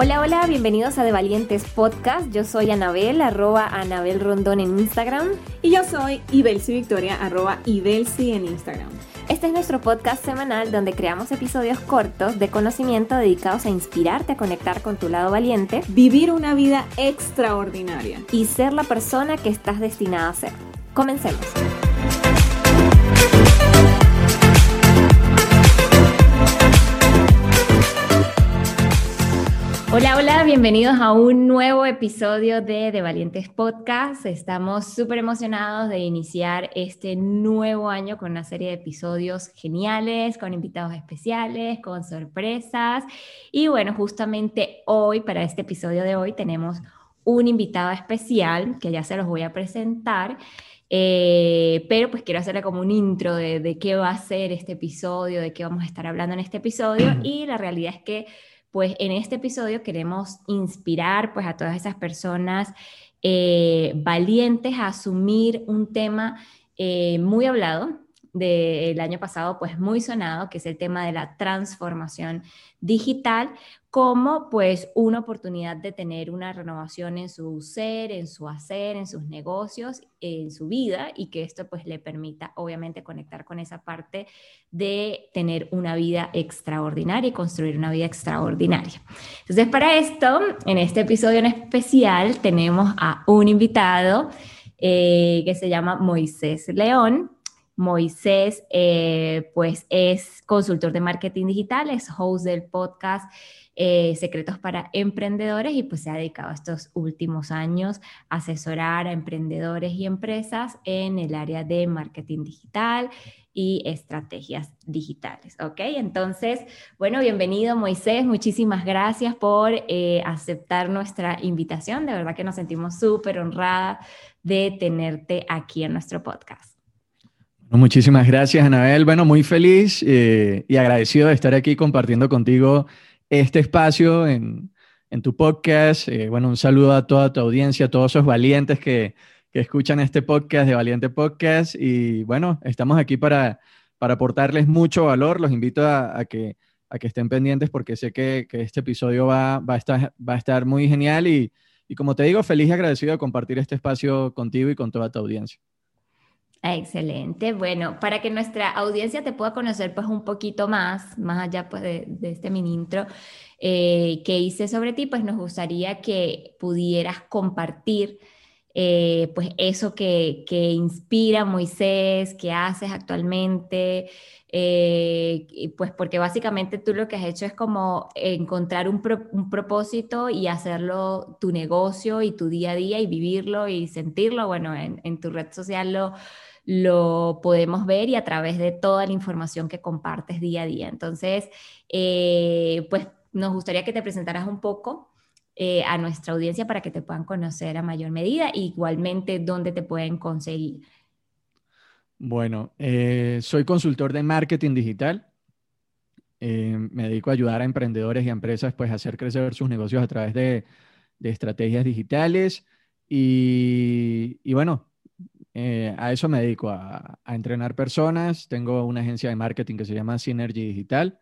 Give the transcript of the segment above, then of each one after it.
Hola, hola, bienvenidos a De Valientes Podcast. Yo soy Anabel, arroba Anabel Rondón en Instagram. Y yo soy Ibelsi Victoria, arroba Ibelsi en Instagram. Este es nuestro podcast semanal donde creamos episodios cortos de conocimiento dedicados a inspirarte a conectar con tu lado valiente, vivir una vida extraordinaria y ser la persona que estás destinada a ser. Comencemos. Hola, hola, bienvenidos a un nuevo episodio de De Valientes Podcast. Estamos súper emocionados de iniciar este nuevo año con una serie de episodios geniales, con invitados especiales, con sorpresas. Y bueno, justamente hoy, para este episodio de hoy, tenemos un invitado especial que ya se los voy a presentar. Eh, pero pues quiero hacerle como un intro de, de qué va a ser este episodio, de qué vamos a estar hablando en este episodio. Y la realidad es que pues en este episodio queremos inspirar pues a todas esas personas eh, valientes a asumir un tema eh, muy hablado del año pasado, pues muy sonado, que es el tema de la transformación digital, como pues una oportunidad de tener una renovación en su ser, en su hacer, en sus negocios, en su vida y que esto pues le permita obviamente conectar con esa parte de tener una vida extraordinaria y construir una vida extraordinaria. Entonces para esto, en este episodio en especial tenemos a un invitado eh, que se llama Moisés León. Moisés, eh, pues es consultor de marketing digital, es host del podcast eh, Secretos para Emprendedores y pues se ha dedicado estos últimos años a asesorar a emprendedores y empresas en el área de marketing digital y estrategias digitales, ¿ok? Entonces, bueno, bienvenido Moisés, muchísimas gracias por eh, aceptar nuestra invitación, de verdad que nos sentimos súper honradas de tenerte aquí en nuestro podcast. Muchísimas gracias, Anabel. Bueno, muy feliz eh, y agradecido de estar aquí compartiendo contigo este espacio en, tu podcast. Eh, bueno, un saludo a toda tu audiencia, a todos esos valientes que, escuchan este podcast de Valiente Podcast. Y bueno, estamos aquí para, para aportarles mucho valor. Los invito a, que, a que estén pendientes porque sé que, este episodio va, va, a estar, va a estar muy genial. Y, y como te digo, feliz y agradecido de compartir este espacio contigo y con toda tu audiencia. Excelente. Bueno, para que nuestra audiencia te pueda conocer pues un poquito más, más allá pues de, este mini intro eh, que hice sobre ti, pues nos gustaría que pudieras compartir eh, pues eso que, que, inspira Moisés, que haces actualmente, eh, pues porque básicamente tú lo que has hecho es como encontrar un, un, propósito y hacerlo tu negocio y tu día a día y vivirlo y sentirlo, bueno, en, en tu red social lo lo podemos ver y a través de toda la información que compartes día a día. Entonces, eh, pues nos gustaría que te presentaras un poco eh, a nuestra audiencia para que te puedan conocer a mayor medida e igualmente dónde te pueden conseguir. Bueno, eh, soy consultor de marketing digital. me dedico a ayudar a emprendedores y empresas pues, a hacer crecer sus negocios a través de, estrategias digitales. Y bueno, eh, a eso me dedico, a, entrenar personas. Tengo una agencia de marketing que se llama Synergy Digital.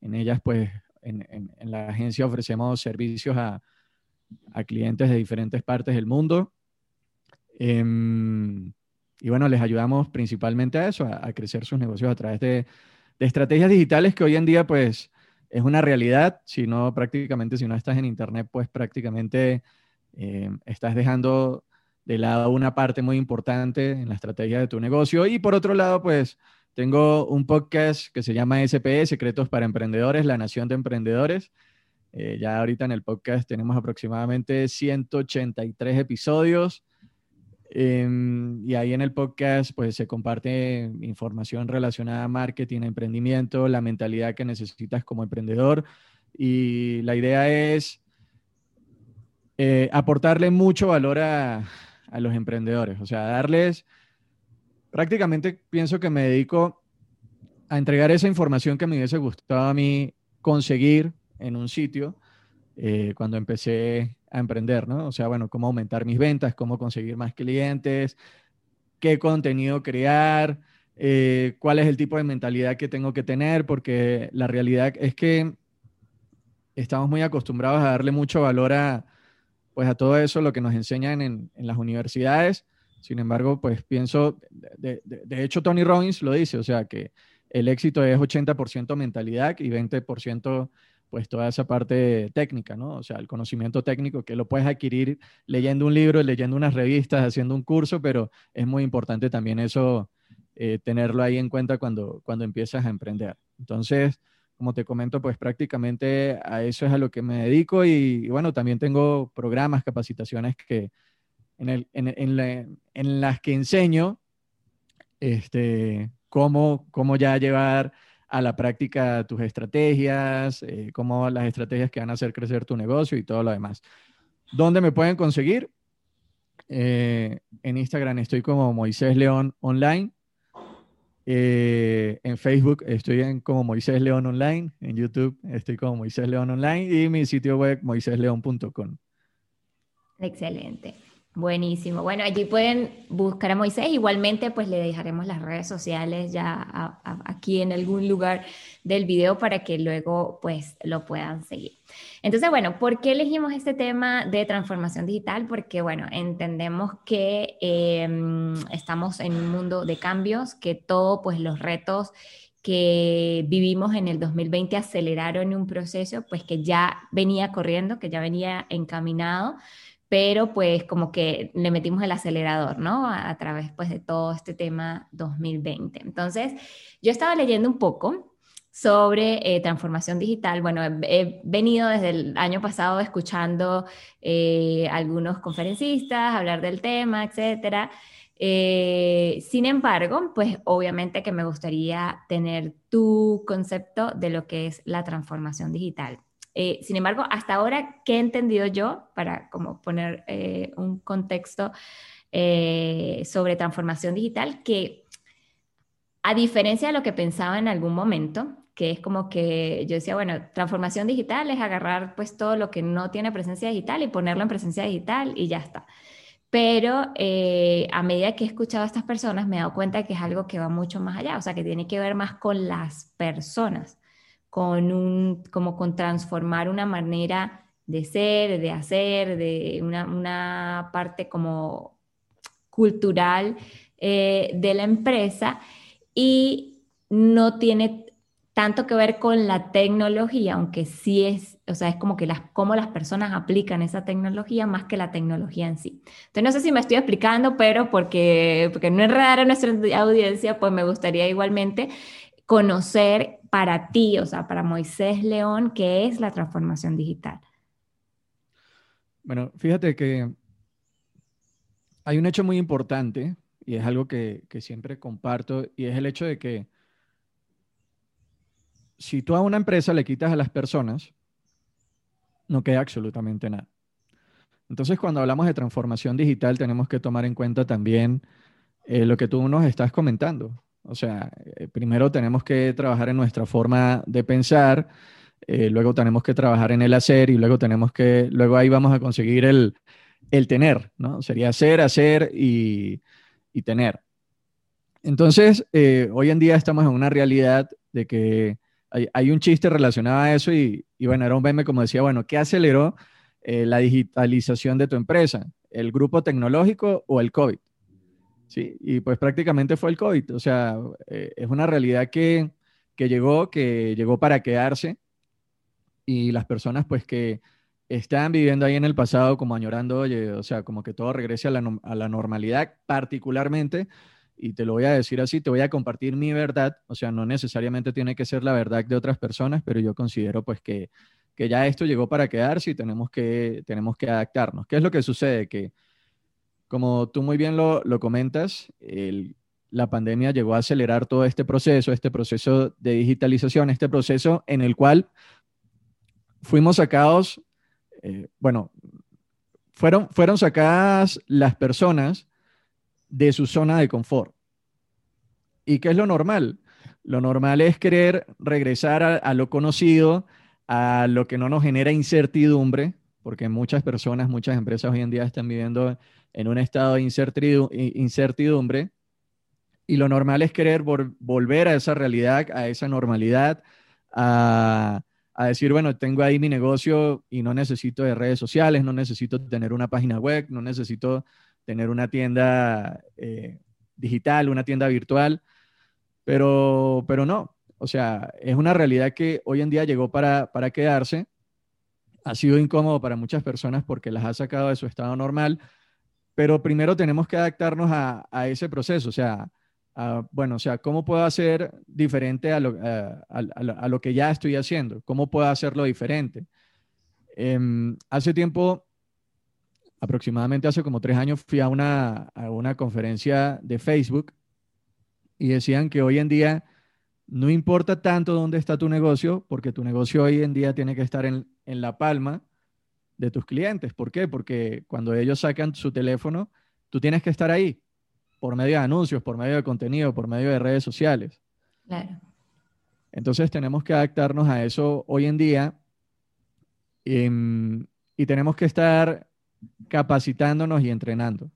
En ellas, pues, en, la agencia ofrecemos servicios a, clientes de diferentes partes del mundo. Em, y bueno, les ayudamos principalmente a eso, a, crecer sus negocios a través de, estrategias digitales que hoy en día, pues, es una realidad. Si no, prácticamente, si no estás en Internet, pues prácticamente eh, estás dejando de lado una parte muy importante en la estrategia de tu negocio. Y por otro lado, pues tengo un podcast que se llama SPE, Secretos para Emprendedores, la Nación de Emprendedores. Eh, ya ahorita en el podcast tenemos aproximadamente 183 episodios. Em, y ahí en el podcast pues se comparte información relacionada a marketing, emprendimiento, la mentalidad que necesitas como emprendedor. Y la idea es eh, aportarle mucho valor a, a los emprendedores. O sea, darles, prácticamente pienso que me dedico a entregar esa información que me hubiese gustado a mí conseguir en un sitio eh, cuando empecé a emprender, ¿no? O sea, bueno, cómo aumentar mis ventas, cómo conseguir más clientes, qué contenido crear, eh, cuál es el tipo de mentalidad que tengo que tener, porque la realidad es que estamos muy acostumbrados a darle mucho valor a, pues a todo eso, lo que nos enseñan en, las universidades. Sin embargo, pues pienso, de, hecho Tony Robbins lo dice, o sea, que el éxito es 80% mentalidad y 20% pues toda esa parte técnica, ¿no? O sea, el conocimiento técnico que lo puedes adquirir leyendo un libro, leyendo unas revistas, haciendo un curso, pero es muy importante también eso, eh, tenerlo ahí en cuenta cuando, cuando empiezas a emprender. Entonces, como te comento, pues prácticamente a eso es a lo que me dedico y, bueno, también tengo programas, capacitaciones que en las que enseño este, cómo, cómo ya llevar a la práctica tus estrategias, eh, cómo las estrategias que van a hacer crecer tu negocio y todo lo demás. ¿Dónde me pueden conseguir? Eh, en Instagram estoy como Moisés León Online. Eh, en Facebook estoy en como Moisés León Online. En YouTube estoy como Moisés León Online. Y mi sitio web moisésleón.com. Excelente. Buenísimo. Bueno, allí pueden buscar a Moisés. Igualmente, pues le dejaremos las redes sociales ya aquí en algún lugar del video para que luego pues lo puedan seguir. Entonces, bueno, ¿por qué elegimos este tema de transformación digital? Porque, bueno, entendemos que eh, estamos en un mundo de cambios, que todo, pues los retos que vivimos en el 2020 aceleraron un proceso, pues que ya venía corriendo, que ya venía encaminado pero pues como que le metimos el acelerador, ¿no? A, través pues de todo este tema 2020. Entonces, yo estaba leyendo un poco sobre eh, transformación digital. Bueno, he, he, venido desde el año pasado escuchando eh, algunos conferencistas hablar del tema, etcétera. Eh, sin embargo, pues obviamente que me gustaría tener tu concepto de lo que es la transformación digital. Eh, sin embargo, hasta ahora, ¿qué he entendido yo para como poner eh, un contexto eh, sobre transformación digital? Que a diferencia de lo que pensaba en algún momento, que es como que yo decía, bueno, transformación digital es agarrar pues todo lo que no tiene presencia digital y ponerlo en presencia digital y ya está. Pero eh, a medida que he escuchado a estas personas me he dado cuenta que es algo que va mucho más allá, o sea, que tiene que ver más con las personas con un, como con transformar una manera de ser, de hacer, de una, una parte como cultural eh, de la empresa y no tiene tanto que ver con la tecnología, aunque sí es, o sea, es como que las, cómo las personas aplican esa tecnología más que la tecnología en sí. Entonces, no sé si me estoy explicando, pero porque, porque no enredar a nuestra audiencia, pues me gustaría igualmente conocer para ti, o sea, para Moisés León, qué es la transformación digital. Bueno, fíjate que hay un hecho muy importante y es algo que, siempre comparto y es el hecho de que si tú a una empresa le quitas a las personas, no queda absolutamente nada. Entonces, cuando hablamos de transformación digital, tenemos que tomar en cuenta también eh, lo que tú nos estás comentando. O sea, eh, primero tenemos que trabajar en nuestra forma de pensar, eh, luego tenemos que trabajar en el hacer y luego tenemos que, luego ahí vamos a conseguir el, el tener, ¿no? Sería hacer, hacer y, y tener. Entonces, eh, hoy en día estamos en una realidad de que hay, hay, un chiste relacionado a eso y, y, bueno, era un meme como decía, bueno, ¿qué aceleró eh, la digitalización de tu empresa? ¿El grupo tecnológico o el COVID? Sí, y pues prácticamente fue el COVID. O sea, eh, es una realidad que, que, llegó, que llegó para quedarse y las personas pues que están viviendo ahí en el pasado como añorando, o sea, como que todo regrese a la, a la normalidad, particularmente, y te lo voy a decir así, te voy a compartir mi verdad, o sea, no necesariamente tiene que ser la verdad de otras personas, pero yo considero pues que, que ya esto llegó para quedarse y tenemos que, tenemos que adaptarnos. ¿Qué es lo que sucede? Que como tú muy bien lo, lo comentas, el, la pandemia llegó a acelerar todo este proceso, este proceso de digitalización, este proceso en el cual fuimos sacados, eh, bueno, fueron, fueron sacadas las personas de su zona de confort. ¿Y qué es lo normal? Lo normal es querer regresar a, a lo conocido, a lo que no nos genera incertidumbre, porque muchas personas, muchas empresas hoy en día están viviendo en un estado de incertidumbre y lo normal es querer volver a esa realidad, a esa normalidad, a, a decir, bueno, tengo ahí mi negocio y no necesito de redes sociales, no necesito tener una página web, no necesito tener una tienda eh, digital, una tienda virtual, pero, pero no. O sea, es una realidad que hoy en día llegó para, para quedarse. Ha sido incómodo para muchas personas porque las ha sacado de su estado normal, pero primero tenemos que adaptarnos a, ese proceso. O sea, bueno, o sea, ¿cómo puedo hacer diferente a lo, que ya estoy haciendo? ¿Cómo puedo hacerlo diferente? Em, hace tiempo, aproximadamente hace como tres años, fui a una, a una conferencia de Facebook y decían que hoy en día no importa tanto dónde está tu negocio, porque tu negocio hoy en día tiene que estar en, en la palma de tus clientes. ¿Por qué? Porque cuando ellos sacan su teléfono, tú tienes que estar ahí por medio de anuncios, por medio de contenido, por medio de redes sociales. Claro. Entonces tenemos que adaptarnos a eso hoy en día em, y tenemos que estar capacitándonos y entrenando.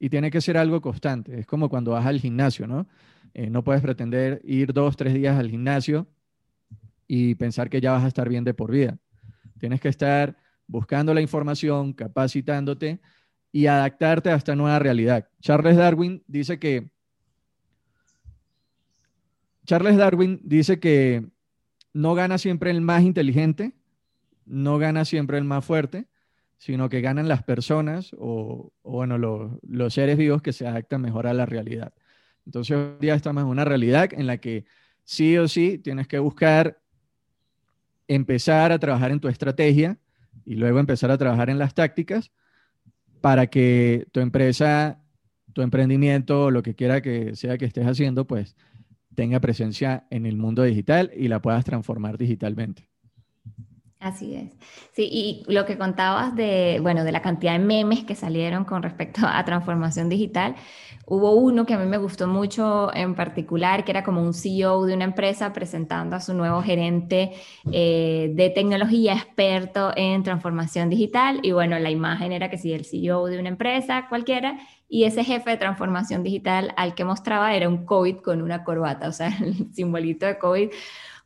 Y tiene que ser algo constante. Es como cuando vas al gimnasio, ¿no? Eh, no puedes pretender ir dos, tres días al gimnasio y pensar que ya vas a estar bien de por vida. Tienes que estar buscando la información, capacitándote y adaptarte a esta nueva realidad. Charles Darwin dice que Charles Darwin dice que no gana siempre el más inteligente, no gana siempre el más fuerte, sino que ganan las personas o, bueno, los seres vivos que se adaptan mejor a la realidad. Entonces hoy día estamos en una realidad en la que sí o sí tienes que buscar empezar a trabajar en tu estrategia y luego empezar a trabajar en las tácticas para que tu empresa, tu emprendimiento, lo que quiera que sea que estés haciendo, pues tenga presencia en el mundo digital y la puedas transformar digitalmente. Así es. Sí, y lo que contabas de, bueno, de la cantidad de memes que salieron con respecto a transformación digital, hubo uno que a mí me gustó mucho en particular, que era como un CEO de una empresa presentando a su nuevo gerente eh, de tecnología experto en transformación digital. Y bueno, la imagen era que si el CEO de una empresa cualquiera y ese jefe de transformación digital al que mostraba era un COVID con una corbata, o sea, el simbolito de COVID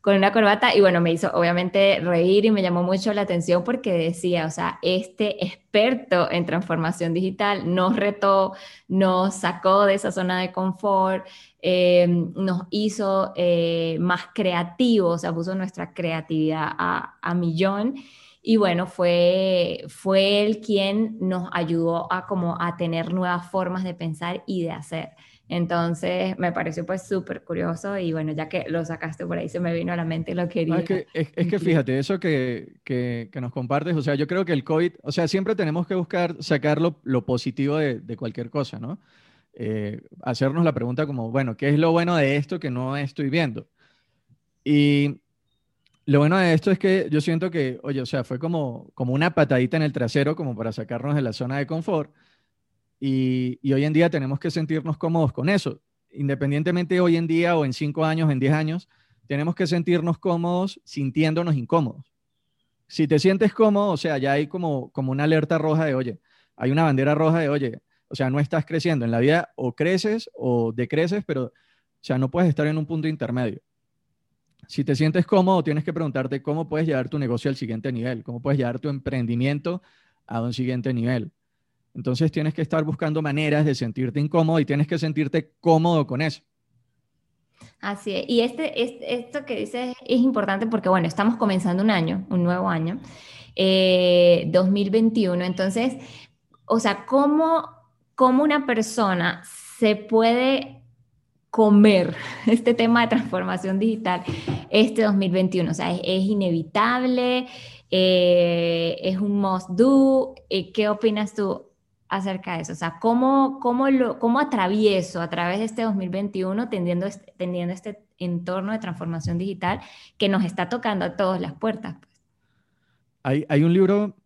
con una corbata y bueno, me hizo obviamente reír y me llamó mucho la atención porque decía, o sea, este experto en transformación digital nos retó, nos sacó de esa zona de confort, eh, nos hizo eh, más creativos, o sea, puso nuestra creatividad a, a millón. Y bueno, fue, fue él quien nos ayudó a como a tener nuevas formas de pensar y de hacer. Entonces me pareció pues súper curioso y bueno, ya que lo sacaste por ahí se me vino a la mente lo quería. es, que, es, que fíjate, eso que, que, que, nos compartes, o sea, yo creo que el COVID, o sea, siempre tenemos que buscar sacar lo, lo positivo de, de, cualquier cosa, ¿no? Eh, hacernos la pregunta como, bueno, ¿qué es lo bueno de esto que no estoy viendo? Y lo bueno de esto es que yo siento que, oye, o sea, fue como, como una patadita en el trasero como para sacarnos de la zona de confort y, hoy en día tenemos que sentirnos cómodos con eso. Independientemente hoy en día o en cinco años, en diez años, tenemos que sentirnos cómodos sintiéndonos incómodos. Si te sientes cómodo, o sea, ya hay como, como una alerta roja de, oye, hay una bandera roja de, oye, o sea, no estás creciendo. En la vida o creces o decreces, pero, o sea, no puedes estar en un punto intermedio. Si te sientes cómodo, tienes que preguntarte cómo puedes llevar tu negocio al siguiente nivel, cómo puedes llevar tu emprendimiento a un siguiente nivel. Entonces tienes que estar buscando maneras de sentirte incómodo y tienes que sentirte cómodo con eso. Así es. Y este, este esto que dices es importante porque, bueno, estamos comenzando un año, un nuevo año, 2021. Eh, Entonces, o sea, ¿cómo, ¿cómo una persona se puede comer este tema de transformación digital este 2021? O sea, es, inevitable, eh, es un must do. Eh, ¿Qué opinas tú acerca de eso? O sea, ¿cómo, cómo, lo, cómo atravieso a través de este 2021 tendiendo este, tendiendo este entorno de transformación digital que nos está tocando a todas las puertas? Pues? Hay, hay, un libro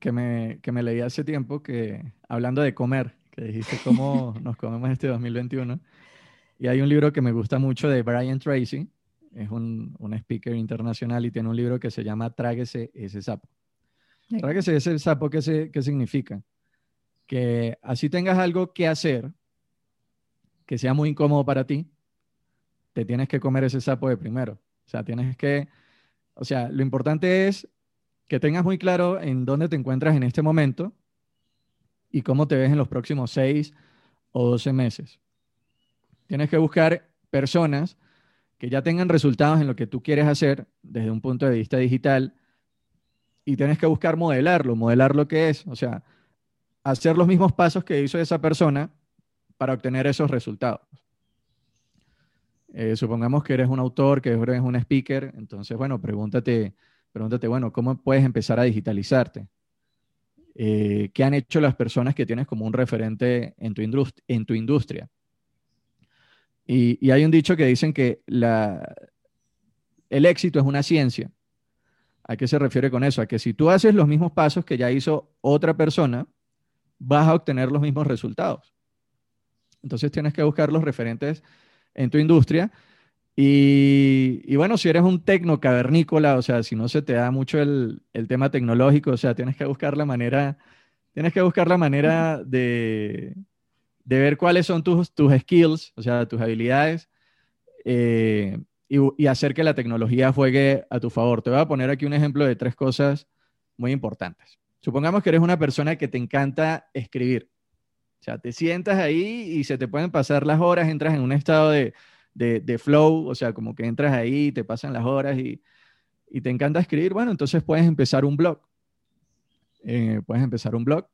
que me, que me leí hace tiempo que, hablando de comer, que dijiste cómo nos comemos este 2021, y hay un libro que me gusta mucho de Brian Tracy, es un, un speaker internacional y tiene un libro que se llama Tráguese ese sapo. Tráguese ese sapo, ¿qué, se, qué significa? Que así tengas algo que hacer que sea muy incómodo para ti, te tienes que comer ese sapo de primero. O sea, tienes que o sea, lo importante es que tengas muy claro en dónde te encuentras en este momento y cómo te ves en los próximos seis o doce meses. Tienes que buscar personas que ya tengan resultados en lo que tú quieres hacer desde un punto de vista digital y tienes que buscar modelarlo, modelar lo que es, o sea, hacer los mismos pasos que hizo esa persona para obtener esos resultados. Eh, supongamos que eres un autor, que eres un speaker, entonces, bueno, pregúntate, pregúntate, bueno, ¿cómo puedes empezar a digitalizarte? Eh, ¿Qué han hecho las personas que tienes como un referente en tu, en tu industria? Y, hay un dicho que dicen que el éxito es una ciencia. ¿A qué se refiere con eso? A que si tú haces los mismos pasos que ya hizo otra persona, vas a obtener los mismos resultados. Entonces tienes que buscar los referentes en tu industria. Y, bueno, si eres un tecno cavernícola, o sea, si no se te da mucho el, el, tema tecnológico, o sea, tienes que buscar la manera, tienes que buscar la manera de, de ver cuáles son tus, tus skills, o sea, tus habilidades, eh, y, y, hacer que la tecnología juegue a tu favor. Te voy a poner aquí un ejemplo de tres cosas muy importantes. Supongamos que eres una persona que te encanta escribir. O sea, te sientas ahí y se te pueden pasar las horas, entras en un estado de, de, flow, o sea, como que entras ahí, te pasan las horas y, y te encanta escribir. Bueno, entonces puedes empezar un blog. Eh, puedes empezar un blog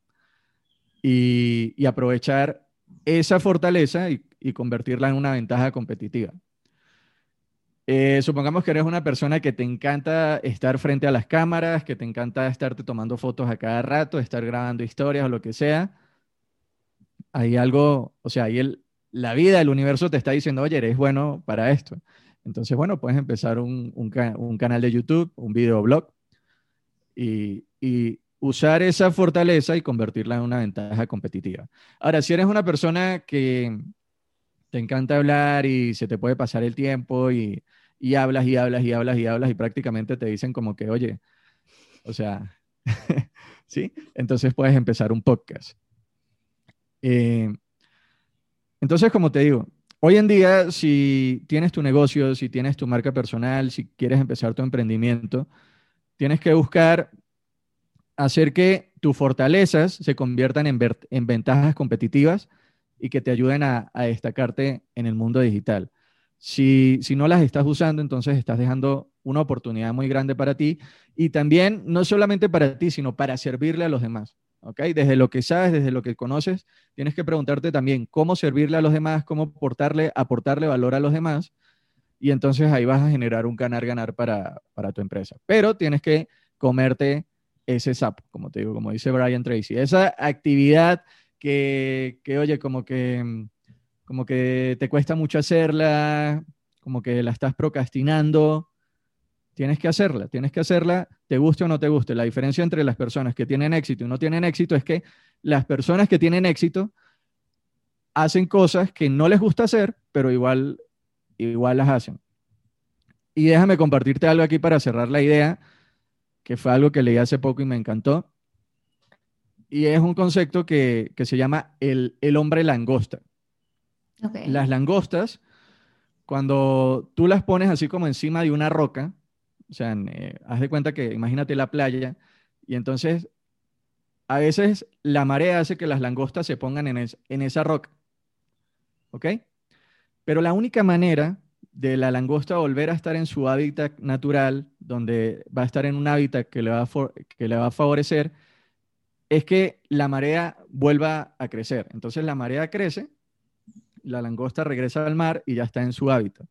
y, y aprovechar esa fortaleza y, convertirla en una ventaja competitiva. Eh, supongamos que eres una persona que te encanta estar frente a las cámaras, que te encanta estarte tomando fotos a cada rato, estar grabando historias o lo que sea. Hay algo, o sea, ahí el, la vida, el universo te está diciendo, oye, eres bueno para esto. Entonces, bueno, puedes empezar un, un, canal de YouTube, un videoblog y, y usar esa fortaleza y convertirla en una ventaja competitiva. Ahora, si eres una persona que te encanta hablar y se te puede pasar el tiempo y, hablas y hablas y hablas y hablas y prácticamente te dicen como que, oye, o sea, ¿sí? Entonces puedes empezar un podcast. Eh, entonces, como te digo, hoy en día, si tienes tu negocio, si tienes tu marca personal, si quieres empezar tu emprendimiento, tienes que buscar hacer que tus fortalezas se conviertan en ventajas competitivas y que te ayuden a, destacarte en el mundo digital. Si, si, no las estás usando, entonces estás dejando una oportunidad muy grande para ti y también no solamente para ti, sino para servirle a los demás. ¿ok? Desde lo que sabes, desde lo que conoces, tienes que preguntarte también cómo servirle a los demás, cómo aportarle, aportarle valor a los demás y entonces ahí vas a generar un ganar-ganar para, para tu empresa. Pero tienes que comerte ese sapo, como te digo, como dice Brian Tracy. Esa actividad que, que, oye, como que, mm, como que te cuesta mucho hacerla, como que la estás procrastinando, tienes que hacerla, tienes que hacerla, te guste o no te guste. La diferencia entre las personas que tienen éxito y no tienen éxito es que las personas que tienen éxito hacen cosas que no les gusta hacer, pero igual, igual las hacen. Y déjame compartirte algo aquí para cerrar la idea que fue algo que leí hace poco y me encantó. Y es un concepto que, se llama el, hombre langosta. Las langostas, cuando tú las pones así como encima de una roca, o sea, eh, haz de cuenta que imagínate la playa, y entonces a veces la marea hace que las langostas se pongan en, en esa roca. ¿Ok? Pero la única manera de la langosta volver a estar en su hábitat natural, donde va a estar en un hábitat que le va a, que le va a favorecer, es que la marea vuelva a crecer. Entonces la marea crece, la langosta regresa al mar y ya está en su hábitat.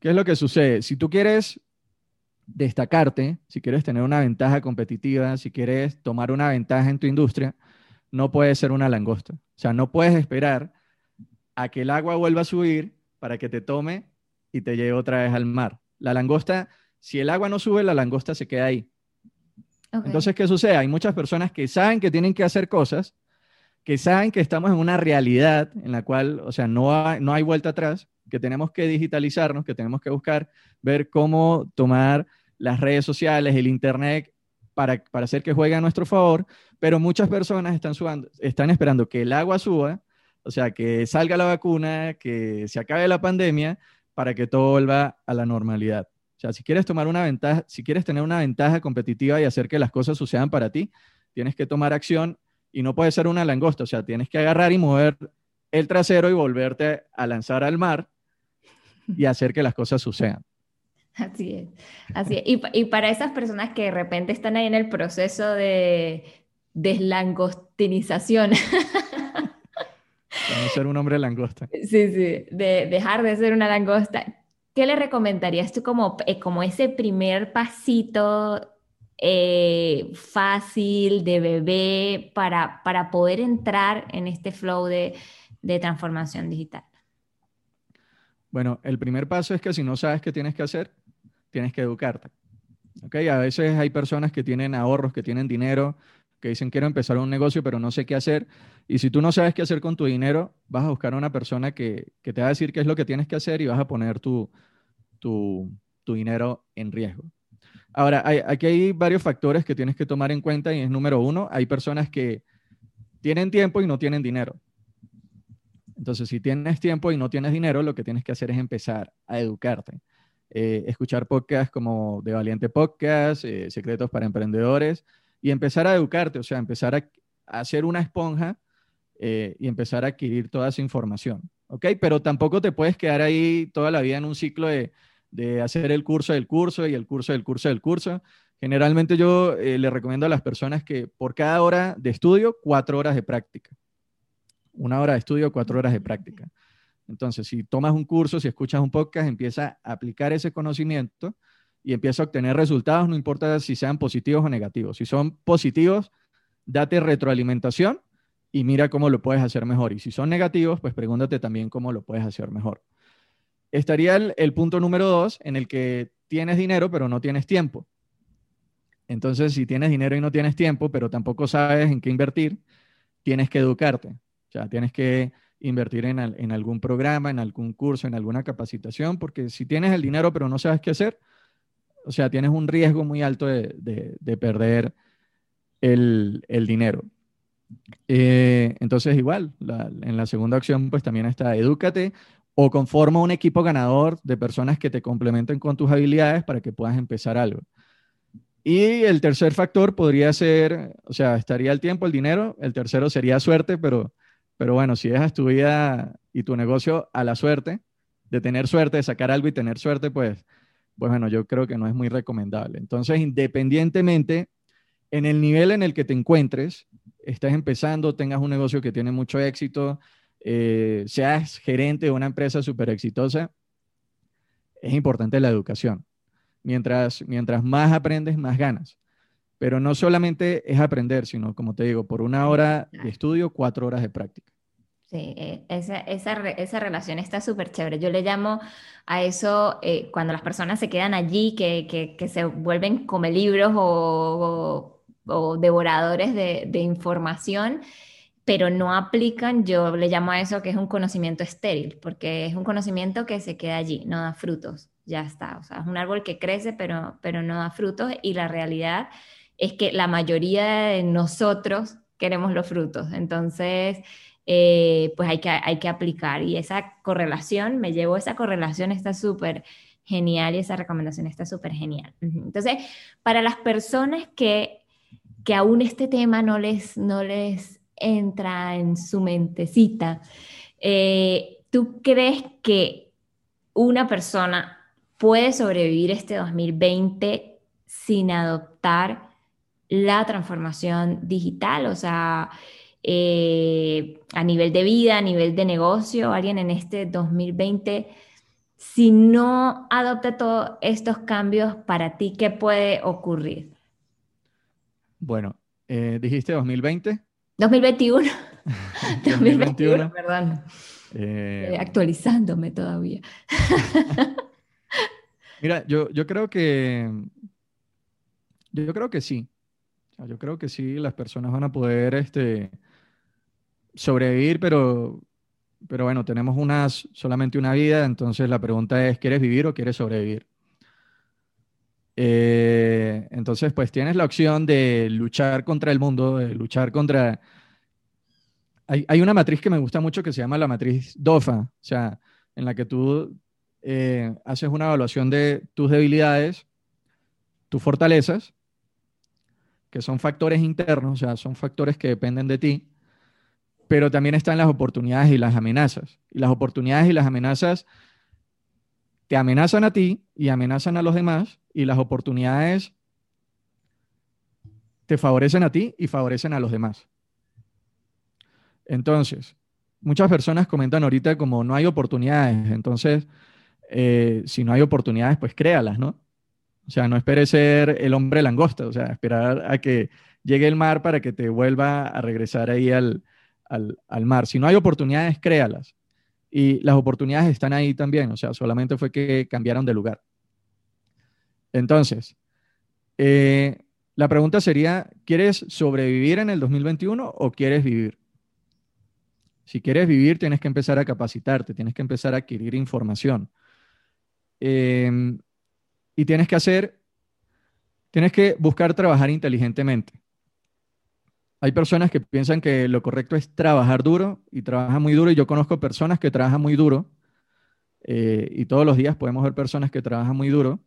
¿Qué es lo que sucede? Si tú quieres destacarte, si quieres tener una ventaja competitiva, si quieres tomar una ventaja en tu industria, no puedes ser una langosta. O sea, no puedes esperar a que el agua vuelva a subir para que te tome y te lleve otra vez al mar. La langosta, si el agua no sube, la langosta se queda ahí. Entonces, ¿qué sucede? Hay muchas personas que saben que tienen que hacer cosas, que saben que estamos en una realidad en la cual, o sea, no hay, no hay vuelta atrás, que tenemos que digitalizarnos, que tenemos que buscar ver cómo tomar las redes sociales, el Internet, para, para hacer que juegue a nuestro favor, pero muchas personas están, están esperando que el agua suba, o sea, que salga la vacuna, que se acabe la pandemia, para que todo vuelva a la normalidad. O sea, si quieres tomar una ventaja, si quieres tener una ventaja competitiva y hacer que las cosas sucedan para ti, tienes que tomar acción y no puede ser una langosta, o sea, tienes que agarrar y mover el trasero y volverte a lanzar al mar y hacer que las cosas sucedan. Así es, así es. Y, para esas personas que de repente están ahí en el proceso de deslangostinización. no ser un hombre langosta. Sí, sí, de dejar de ser una langosta. ¿Qué le recomendarías tú como, eh, como ese primer pasito eh, fácil de bebé para, para poder entrar en este flow de, de transformación digital? Bueno, el primer paso es que si no sabes qué tienes que hacer, tienes que educarte. ¿Okay? A veces hay personas que tienen ahorros, que tienen dinero, que dicen quiero empezar un negocio, pero no sé qué hacer. Y si tú no sabes qué hacer con tu dinero, vas a buscar a una persona que, que te va a decir qué es lo que tienes que hacer y vas a poner tu, tu, tu dinero en riesgo. Ahora, hay, aquí hay varios factores que tienes que tomar en cuenta y es número uno, hay personas que tienen tiempo y no tienen dinero. Entonces, si tienes tiempo y no tienes dinero, lo que tienes que hacer es empezar a educarte. Eh, escuchar podcasts como De Valiente Podcast, eh, Secretos para Emprendedores, y empezar a educarte, o sea, empezar a, hacer una esponja eh, y empezar a adquirir toda esa información. ¿Ok? Pero tampoco te puedes quedar ahí toda la vida en un ciclo de, de hacer el curso del curso y el curso del curso del curso. Generalmente yo le recomiendo a las personas que por cada hora de estudio, cuatro horas de práctica. Una hora de estudio, cuatro horas de práctica. Entonces, si tomas un curso, si escuchas un podcast, empieza a aplicar ese conocimiento y empieza a obtener resultados, no importa si sean positivos o negativos. Si son positivos, date retroalimentación y mira cómo lo puedes hacer mejor. Y si son negativos, pues pregúntate también cómo lo puedes hacer mejor. Estaría el, el punto número dos, en el que tienes dinero, pero no tienes tiempo. Entonces, si tienes dinero y no tienes tiempo, pero tampoco sabes en qué invertir, tienes que educarte. O sea, tienes que invertir en, en, algún programa, en algún curso, en alguna capacitación, porque si tienes el dinero pero no sabes qué hacer, o sea, tienes un riesgo muy alto de, de, perder el, el dinero. Eh, entonces, igual, en la segunda opción, pues también está edúcate o conforma un equipo ganador de personas que te complementen con tus habilidades para que puedas empezar algo. Y el tercer factor podría ser, o sea, estaría el tiempo, el dinero, el tercero sería suerte, pero pero bueno, si dejas tu vida y tu negocio a la suerte, de tener suerte, de sacar algo y tener suerte, pues, pues bueno, yo creo que no es muy recomendable. Entonces, independientemente, en el nivel en el que te encuentres, estás empezando, tengas un negocio que tiene mucho éxito, eh, seas gerente de una empresa súper exitosa, es importante la educación. Mientras, mientras más aprendes, más ganas. Pero no solamente es aprender, sino, como te digo, por una hora de estudio, cuatro horas de práctica. Sí, eh, esa, esa, esa relación está súper chévere. Yo le llamo a eso eh, cuando las personas se quedan allí, que, que, que se vuelven come libros o, o, devoradores de, de, información, pero no aplican, yo le llamo a eso que es un conocimiento estéril, porque es un conocimiento que se queda allí, no da frutos, ya está. O sea, es un árbol que crece, pero, pero no da frutos y la realidad es que la mayoría de nosotros queremos los frutos. Entonces, eh, pues hay que, hay que aplicar. Y esa correlación, me llevo esa correlación, está súper genial y esa recomendación está súper genial. Entonces, para las personas que, que aún este tema no les, no les entra en su mentecita, eh, ¿tú crees que una persona puede sobrevivir este 2020 sin adoptar la transformación digital, o sea, eh, a nivel de vida, a nivel de negocio, alguien en este 2020, si no adopta todos estos cambios, para ti, ¿qué puede ocurrir? Bueno, eh, dijiste 2020. 2021. 2021, perdón. Eh, actualizándome todavía. Mira, yo, yo creo que yo creo que sí. Yo creo que sí, las personas van a poder este, sobrevivir, pero, pero bueno, tenemos unas, solamente una vida, entonces la pregunta es, ¿quieres vivir o quieres sobrevivir? Eh, entonces, pues tienes la opción de luchar contra el mundo, de luchar contra... Hay, hay, una matriz que me gusta mucho que se llama la matriz DOFA, o sea, en la que tú eh, haces una evaluación de tus debilidades, tus fortalezas, que son factores internos, o sea, son factores que dependen de ti, pero también están las oportunidades y las amenazas. Y las oportunidades y las amenazas te amenazan a ti y amenazan a los demás, y las oportunidades te favorecen a ti y favorecen a los demás. Entonces, muchas personas comentan ahorita como no hay oportunidades, entonces, eh, si no hay oportunidades, pues créalas, ¿no? O sea, no esperes ser el hombre langosta, o sea, esperar a que llegue el mar para que te vuelva a regresar ahí al, al mar. Si no hay oportunidades, créalas. Y las oportunidades están ahí también, o sea, solamente fue que cambiaron de lugar. Entonces, eh, la pregunta sería, ¿quieres sobrevivir en el 2021 o quieres vivir? Si quieres vivir, tienes que empezar a capacitarte, tienes que empezar a adquirir información. Em, y tienes que hacer, tienes que buscar trabajar inteligentemente. Hay personas que piensan que lo correcto es trabajar duro y trabajan muy duro. Y yo conozco personas que trabajan muy duro. Eh, y todos los días podemos ver personas que trabajan muy duro.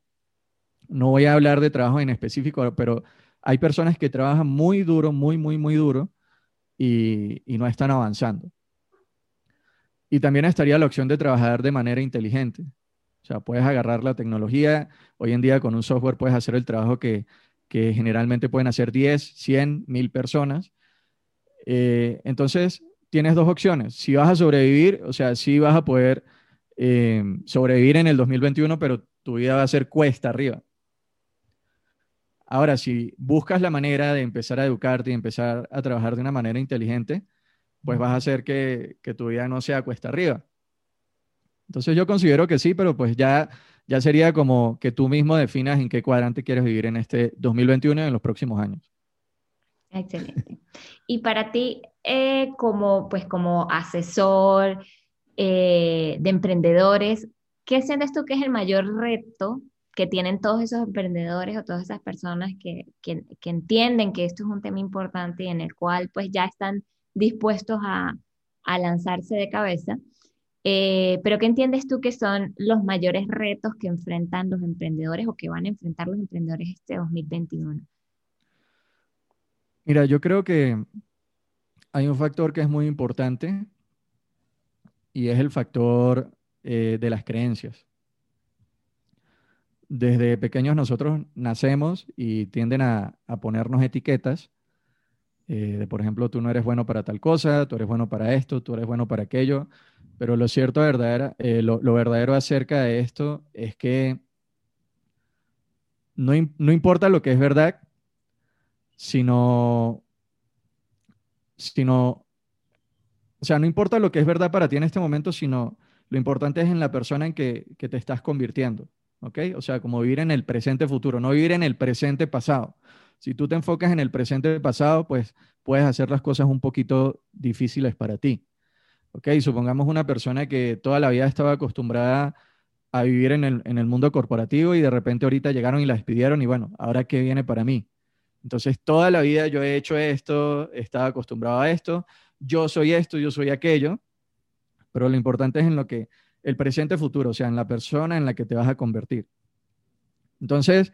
No voy a hablar de trabajo en específico, pero hay personas que trabajan muy duro, muy, muy, muy duro y, no están avanzando. Y también estaría la opción de trabajar de manera inteligente. O sea, puedes agarrar la tecnología. Hoy en día con un software puedes hacer el trabajo que, generalmente pueden hacer 10, 100, 1000 personas. Eh, entonces, tienes dos opciones. Si vas a sobrevivir, o sea, si vas a poder eh, sobrevivir en el 2021, pero tu vida va a ser cuesta arriba. Ahora, si buscas la manera de empezar a educarte y empezar a trabajar de una manera inteligente, pues vas a hacer que, tu vida no sea cuesta arriba. Entonces yo considero que sí, pero pues ya, ya sería como que tú mismo definas en qué cuadrante quieres vivir en este 2021 y en los próximos años. Excelente. Y para ti, eh, como, pues, como asesor eh, de emprendedores, ¿qué sientes tú que es el mayor reto que tienen todos esos emprendedores o todas esas personas que, que, entienden que esto es un tema importante y en el cual pues ya están dispuestos a, a lanzarse de cabeza. Eh, pero ¿qué entiendes tú que son los mayores retos que enfrentan los emprendedores o que van a enfrentar los emprendedores este 2021? Mira, yo creo que hay un factor que es muy importante y es el factor eh, de las creencias desde pequeños nosotros nacemos y tienden a, ponernos etiquetas. Eh, de, por ejemplo, tú no eres bueno para tal cosa, tú eres bueno para esto, tú eres bueno para aquello. Pero lo cierto, eh, lo, verdadero acerca de esto es que no, no importa lo que es verdad, sino, sino, o sea, no importa lo que es verdad para ti en este momento, sino lo importante es en la persona en que, que te estás convirtiendo. ¿ok? O sea, como vivir en el presente futuro, no vivir en el presente pasado. Si tú te enfocas en el presente pasado, pues puedes hacer las cosas un poquito difíciles para ti. ¿Ok? Supongamos una persona que toda la vida estaba acostumbrada a vivir en el, en el mundo corporativo y de repente ahorita llegaron y la despidieron y bueno, ¿ahora qué viene para mí? Entonces, toda la vida yo he hecho esto, estaba acostumbrado a esto, yo soy esto, yo soy aquello, pero lo importante es en lo que el presente futuro, o sea, en la persona en la que te vas a convertir. Entonces,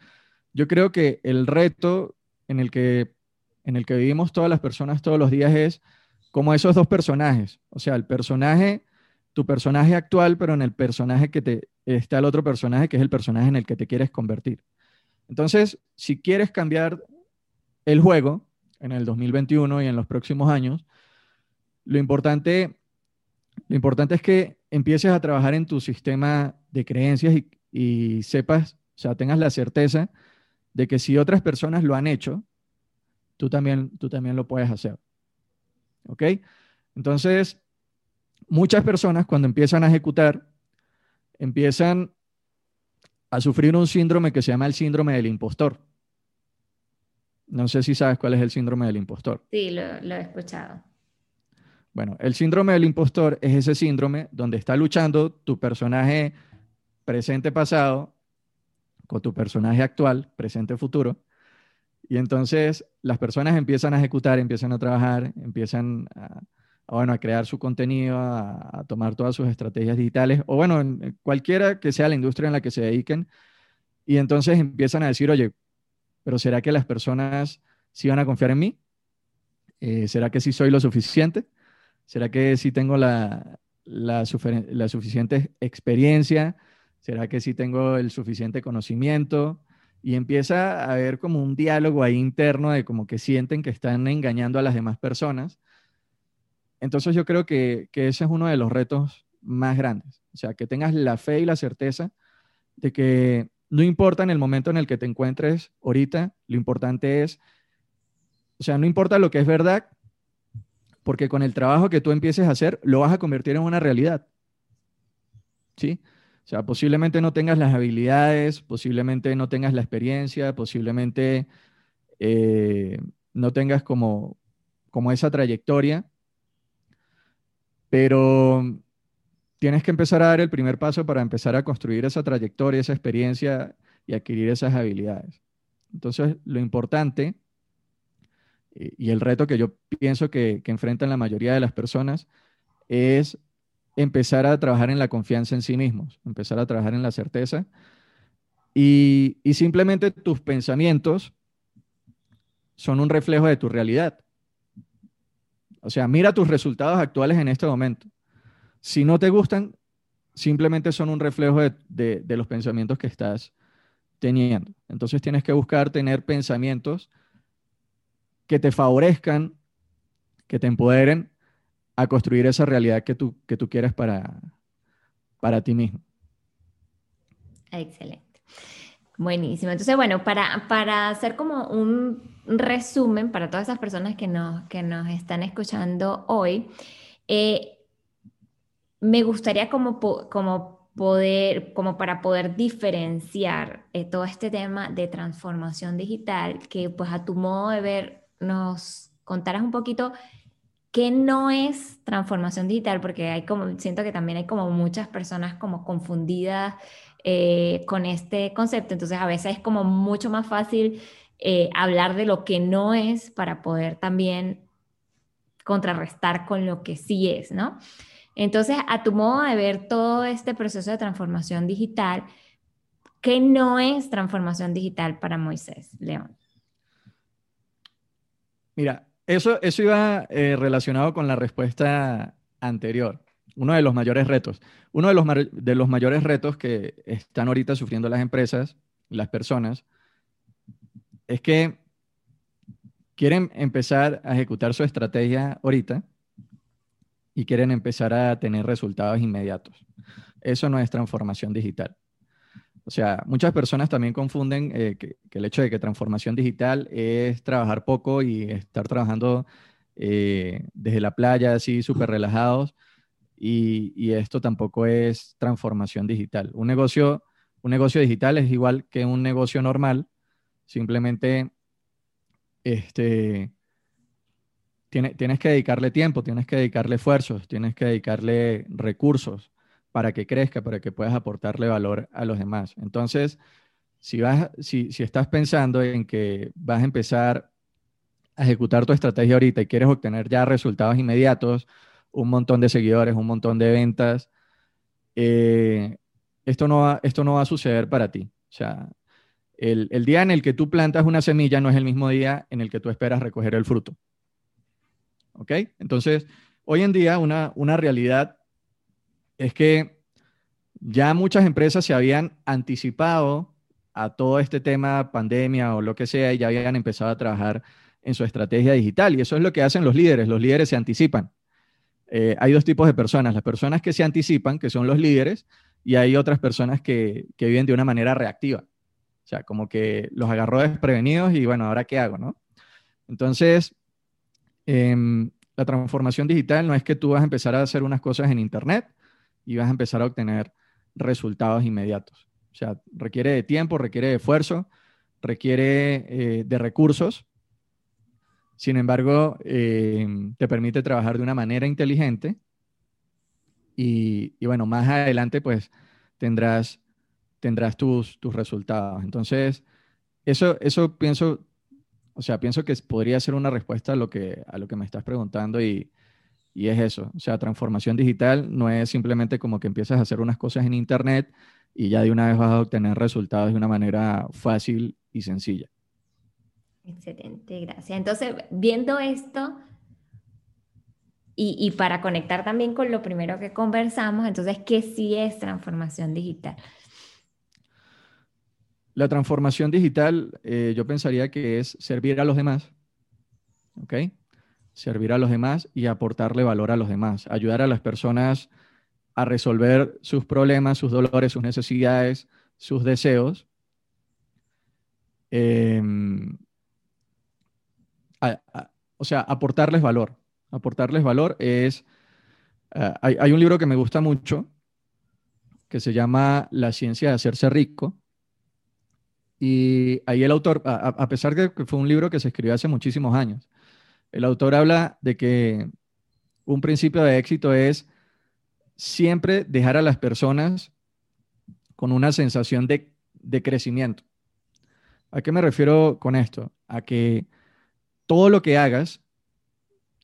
yo creo que el reto en el que, en el que vivimos todas las personas todos los días es como esos dos personajes, o sea, el personaje, tu personaje actual, pero en el personaje que te está el otro personaje, que es el personaje en el que te quieres convertir. Entonces, si quieres cambiar el juego en el 2021 y en los próximos años, lo importante, lo importante es que empieces a trabajar en tu sistema de creencias y, sepas, o sea, tengas la certeza de que si otras personas lo han hecho, tú también, tú también lo puedes hacer. ¿Ok? Entonces, muchas personas cuando empiezan a ejecutar, empiezan a sufrir un síndrome que se llama el síndrome del impostor. No sé si sabes cuál es el síndrome del impostor. Sí, lo he escuchado. Bueno, el síndrome del impostor es ese síndrome donde está luchando tu personaje presente-pasado con tu personaje actual, presente-futuro. Y entonces las personas empiezan a ejecutar, empiezan a trabajar, empiezan bueno, a crear su contenido, a, tomar todas sus estrategias digitales, o bueno, cualquiera que sea la industria en la que se dediquen, y entonces empiezan a decir, oye, pero ¿será que las personas sí van a confiar en mí? Eh, ¿Será que sí soy lo suficiente? ¿Será que sí tengo la, la, la suficiente experiencia? ¿Será que sí tengo el suficiente conocimiento? Y empieza a haber como un diálogo ahí interno de como que sienten que están engañando a las demás personas. Entonces yo creo que, que ese es uno de los retos más grandes. O sea, que tengas la fe y la certeza de que no importa en el momento en el que te encuentres ahorita, lo importante es, o sea, no importa lo que es verdad, porque con el trabajo que tú empieces a hacer, lo vas a convertir en una realidad. ¿Sí? O sea, posiblemente no tengas las habilidades, posiblemente no tengas la experiencia, posiblemente eh, no tengas como, como esa trayectoria, pero tienes que empezar a dar el primer paso para empezar a construir esa trayectoria, esa experiencia y adquirir esas habilidades. Entonces, lo importante y el reto que yo pienso que, que enfrentan la mayoría de las personas es empezar a trabajar en la confianza en sí mismos, empezar a trabajar en la certeza y, simplemente tus pensamientos son un reflejo de tu realidad. O sea, mira tus resultados actuales en este momento. Si no te gustan, simplemente son un reflejo de, de, los pensamientos que estás teniendo. Entonces tienes que buscar tener pensamientos que te favorezcan, que te empoderen a construir esa realidad que tú, que tú para, para ti mismo. Excelente. Buenísimo. Entonces, bueno, para, para hacer como un resumen para todas esas personas que nos, que nos están escuchando hoy, eh, me gustaría como, como poder, como para poder diferenciar eh, todo este tema de transformación digital, que pues a tu modo de ver nos contaras un poquito ¿Qué no es transformación digital? Porque hay como, siento que también hay como muchas personas como confundidas eh, con este concepto, entonces a veces es como mucho más fácil eh, hablar de lo que no es para poder también contrarrestar con lo que sí es, ¿no? Entonces, a tu modo de ver todo este proceso de transformación digital, ¿qué no es transformación digital para Moisés, León? Mira, eso, eso iba eh, relacionado con la respuesta anterior. Uno de los mayores retos. Uno de los, de los mayores retos que están ahorita sufriendo las empresas, las personas, es que quieren empezar a ejecutar su estrategia ahorita y quieren empezar a tener resultados inmediatos. Eso no es transformación digital. O sea, muchas personas también confunden eh, que, el hecho de que transformación digital es trabajar poco y estar trabajando eh, desde la playa así súper relajados y, esto tampoco es transformación digital. Un negocio, un negocio digital es igual que un negocio normal, simplemente este, tienes que dedicarle tiempo, tienes que dedicarle esfuerzos, tienes que dedicarle recursos para que crezca, para que puedas aportarle valor a los demás. Entonces, si, vas, si, si estás pensando en que vas a empezar a ejecutar tu estrategia ahorita y quieres obtener ya resultados inmediatos, un montón de seguidores, un montón de ventas, eh, esto, no va, esto no va a suceder para ti. O sea, el, el, día en el que tú plantas una semilla no es el mismo día en el que tú esperas recoger el fruto. ¿Ok? Entonces, hoy en día una, una realidad es que ya muchas empresas se habían anticipado a todo este tema pandemia o lo que sea y ya habían empezado a trabajar en su estrategia digital. Y eso es lo que hacen los líderes. Los líderes se anticipan. Eh, hay dos tipos de personas. Las personas que se anticipan, que son los líderes, y hay otras personas que, viven de una manera reactiva. O sea, como que los agarró desprevenidos y bueno, ahora qué hago, ¿no? Entonces, em, la transformación digital no es que tú vas a empezar a hacer unas cosas en Internet y vas a empezar a obtener resultados inmediatos. O sea, requiere de tiempo, requiere de esfuerzo, requiere eh, de recursos. Sin embargo, eh, te permite trabajar de una manera inteligente y, bueno, más adelante pues tendrás, tendrás tus, tus resultados. Entonces, eso, eso pienso, o sea, pienso que podría ser una respuesta a lo que, a lo que me estás preguntando y, Y es eso, o sea, transformación digital no es simplemente como que empiezas a hacer unas cosas en Internet y ya de una vez vas a obtener resultados de una manera fácil y sencilla. Excelente, gracias. Entonces, viendo esto y, para conectar también con lo primero que conversamos, entonces, ¿qué sí es transformación digital? La transformación digital, eh, yo pensaría que es servir a los demás, ¿ok? Servir a los demás y aportarle valor a los demás, ayudar a las personas a resolver sus problemas, sus dolores, sus necesidades, sus deseos. Em, o sea, aportarles valor. Aportarles valor es... Hay, un libro que me gusta mucho que se llama La ciencia de hacerse rico. Y ahí el autor, a, pesar de que fue un libro que se escribió hace muchísimos años, el autor habla de que un principio de éxito es siempre dejar a las personas con una sensación de, de crecimiento. ¿A qué me refiero con esto? A que todo lo que hagas,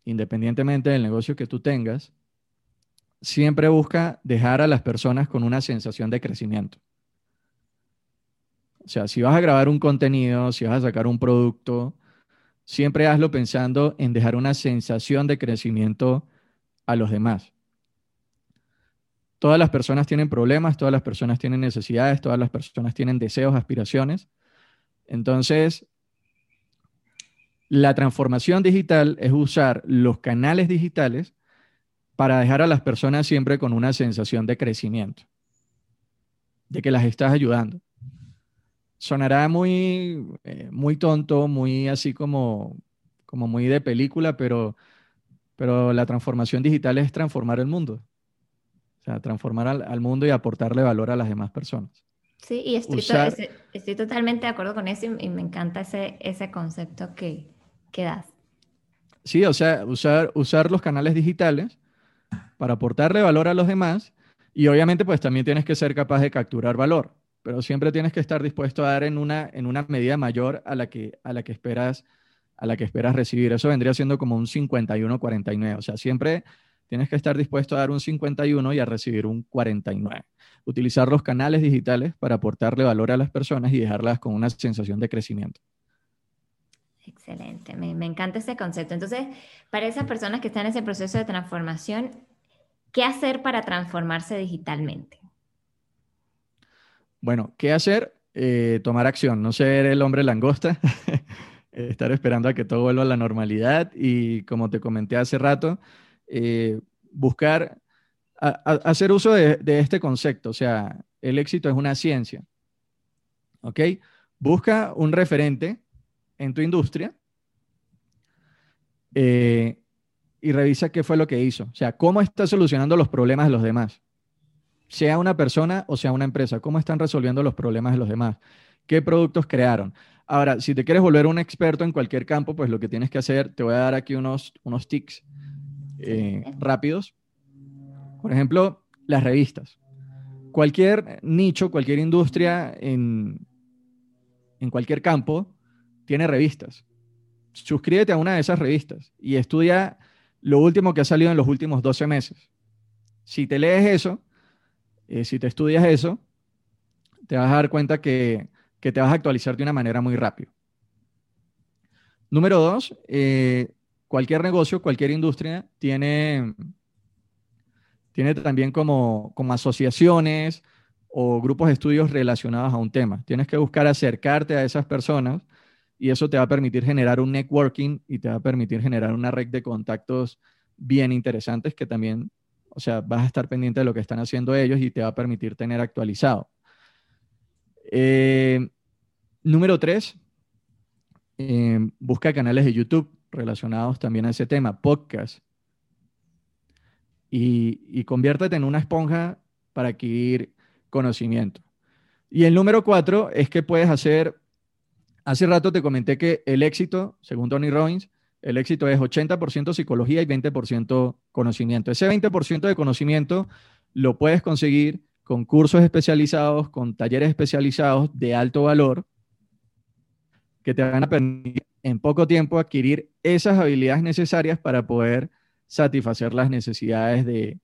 independientemente del negocio que tú tengas, siempre busca dejar a las personas con una sensación de crecimiento. O sea, si vas a grabar un contenido, si vas a sacar un producto, siempre hazlo pensando en dejar una sensación de crecimiento a los demás. Todas las personas tienen problemas, todas las personas tienen necesidades, todas las personas tienen deseos, aspiraciones. Entonces, la transformación digital es usar los canales digitales para dejar a las personas siempre con una sensación de crecimiento, de que las estás ayudando. Sonará muy, eh, muy tonto, muy así como, como muy de película, pero, pero la transformación digital es transformar el mundo. O sea, transformar al, mundo y aportarle valor a las demás personas. Sí, y estoy, estoy, totalmente de acuerdo con eso y, me encanta ese, ese concepto que, ¿Qué das. Sí, o sea, usar, usar los canales digitales para aportarle valor a los demás y obviamente pues también tienes que ser capaz de capturar valor, pero siempre tienes que estar dispuesto a dar en una, en una medida mayor a la que, a la que esperas a la que esperas recibir. Eso vendría siendo como un 51-49. O sea, siempre tienes que estar dispuesto a dar un 51 y a recibir un 49. Utilizar los canales digitales para aportarle valor a las personas y dejarlas con una sensación de crecimiento. Excelente, me, encanta ese concepto. Entonces, para esas personas que están en ese proceso de transformación, ¿qué hacer para transformarse digitalmente? Bueno, ¿qué hacer? Eh, tomar acción, no ser el hombre langosta, estar esperando a que todo vuelva a la normalidad y como te comenté hace rato, eh, buscar, hacer uso de, este concepto, o sea, el éxito es una ciencia, ¿ok? Busca un referente en tu industria eh, y revisa qué fue lo que hizo. O sea, cómo está solucionando los problemas de los demás. Sea una persona o sea una empresa, cómo están resolviendo los problemas de los demás. ¿Qué productos crearon? Ahora, si te quieres volver un experto en cualquier campo, pues lo que tienes que hacer, te voy a dar aquí unos, unos tics eh, rápidos. Por ejemplo, las revistas. Cualquier nicho, cualquier industria en, en cualquier campo tiene revistas. Suscríbete a una de esas revistas y estudia lo último que ha salido en los últimos 12 meses. Si te lees eso, eh, si te estudias eso, te vas a dar cuenta que, te vas a actualizar de una manera muy rápida. Número dos, eh, cualquier negocio, cualquier industria tiene, tiene también como, como asociaciones o grupos de estudios relacionados a un tema. Tienes que buscar acercarte a esas personas y eso te va a permitir generar un networking y te va a permitir generar una red de contactos bien interesantes que también, o sea, vas a estar pendiente de lo que están haciendo ellos y te va a permitir tener actualizado. Eh, número tres, eh, busca canales de YouTube relacionados también a ese tema, podcast. Y, y conviértete en una esponja para adquirir conocimiento. Y el número cuatro es que puedes hacer Hace rato te comenté que el éxito, según Tony Robbins, el éxito es 80% psicología y 20% conocimiento. Ese 20% de conocimiento lo puedes conseguir con cursos especializados, con talleres especializados de alto valor, que te van a permitir en poco tiempo adquirir esas habilidades necesarias para poder satisfacer las necesidades de,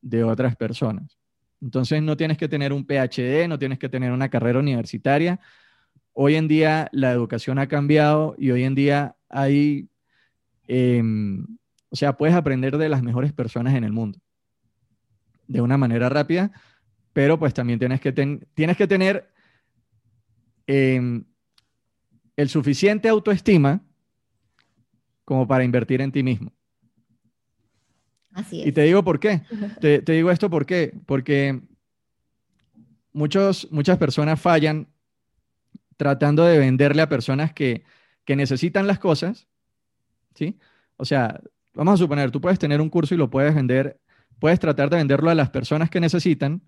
de otras personas. Entonces no tienes que tener un PhD, no tienes que tener una carrera universitaria. Hoy en día la educación ha cambiado y hoy en día hay, em, o sea, puedes aprender de las mejores personas en el mundo de una manera rápida, pero pues también tienes que, tienes que tener em, el suficiente autoestima como para invertir en ti mismo. Así es. Y te digo por qué. te, digo esto por qué. Porque muchos, muchas personas fallan tratando de venderle a personas que, que necesitan las cosas, ¿sí? O sea, vamos a suponer, tú puedes tener un curso y lo puedes vender, puedes tratar de venderlo a las personas que necesitan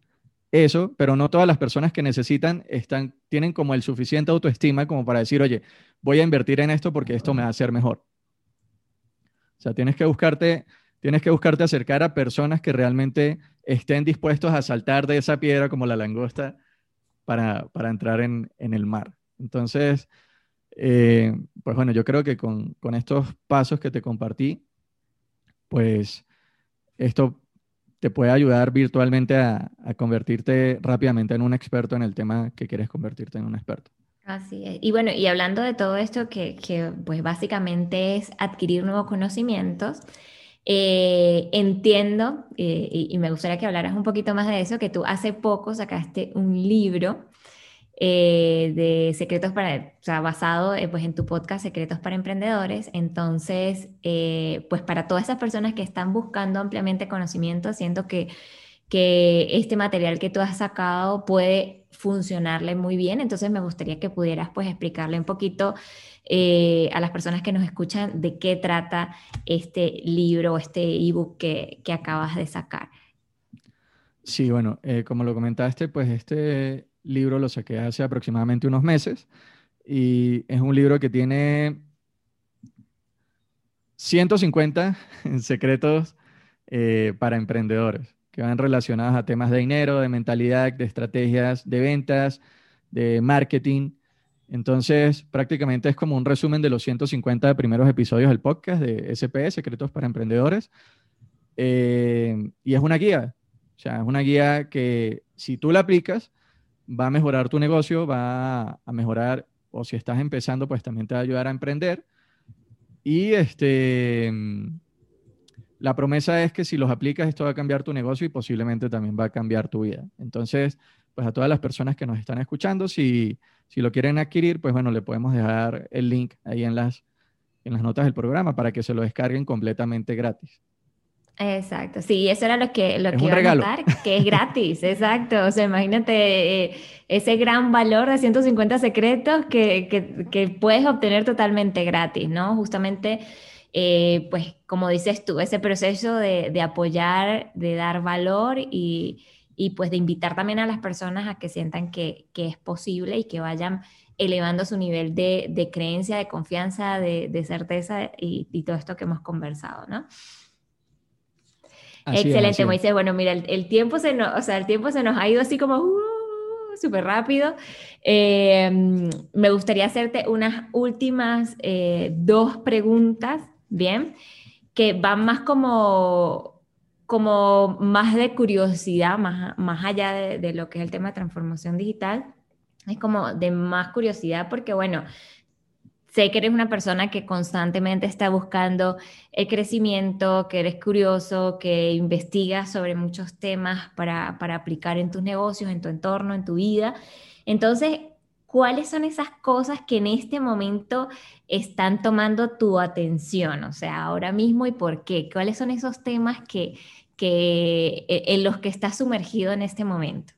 eso, pero no todas las personas que necesitan están, tienen como el suficiente autoestima como para decir, oye, voy a invertir en esto porque esto me va a hacer mejor. O sea, tienes que buscarte Tienes que buscarte acercar a personas que realmente estén dispuestos a saltar de esa piedra como la langosta para, entrar en, el mar. Entonces, eh, pues bueno, yo creo que con, estos pasos que te compartí, pues esto te puede ayudar virtualmente a, convertirte rápidamente en un experto en el tema que quieres convertirte en un experto. Así es. Y bueno, y hablando de todo esto que, que pues básicamente es adquirir nuevos conocimientos, eh, entiendo, eh, y, me gustaría que hablaras un poquito más de eso, que tú hace poco sacaste un libro eh, de secretos para, o sea, basado pues en tu podcast Secretos para Emprendedores. Entonces, pues para todas esas personas que están buscando ampliamente conocimiento, siento que, que este material que tú has sacado puede funcionarle muy bien. Entonces, me gustaría que pudieras pues explicarle un poquito eh, a las personas que nos escuchan de qué trata este libro, este ebook que, que acabas de sacar. Sí, bueno, eh, como lo comentaste, pues este libro lo saqué hace aproximadamente unos meses y es un libro que tiene 150 secretos eh, para emprendedores que van relacionados a temas de dinero, de mentalidad, de estrategias, de ventas, de marketing entonces, prácticamente es como un resumen de los 150 primeros episodios del podcast de SP, Secretos para Emprendedores. Eh, y es una guía. O sea, es una guía que si tú la aplicas, va a mejorar tu negocio, va a mejorar, o si estás empezando, pues también te va a ayudar a emprender. Y este, la promesa es que si los aplicas, esto va a cambiar tu negocio y posiblemente también va a cambiar tu vida. Entonces, pues a todas las personas que nos están escuchando, si si lo quieren adquirir, pues bueno, le podemos dejar el link ahí en las, en las notas del programa para que se lo descarguen completamente gratis. Exacto, sí, eso era lo que, lo que iba a notar, que es gratis, exacto. O sea, imagínate eh, ese gran valor de 150 secretos que, que, que, puedes obtener totalmente gratis, ¿no? Justamente, eh, pues como dices tú, ese proceso de, de apoyar, de dar valor y, y pues de invitar también a las personas a que sientan que, es posible y que vayan elevando su nivel de, creencia, de confianza, de, certeza y, todo esto que hemos conversado, ¿no? Excelente, Moisés. Bueno, mira, el, tiempo se nos, o sea, el tiempo se nos ha ido así como uh, súper rápido. Em, me gustaría hacerte unas últimas eh, dos preguntas, ¿bien? Que van más como como más de curiosidad, más, más allá de, lo que es el tema de transformación digital, es como de más curiosidad porque, bueno, sé que eres una persona que constantemente está buscando el crecimiento, que eres curioso, que investigas sobre muchos temas para, para aplicar en tus negocios, en tu entorno, en tu vida. Entonces, ¿cuáles son esas cosas que en este momento están tomando tu atención? O sea, ahora mismo y por qué. ¿Cuáles son esos temas que, que, e, en los que estás sumergido en este momento?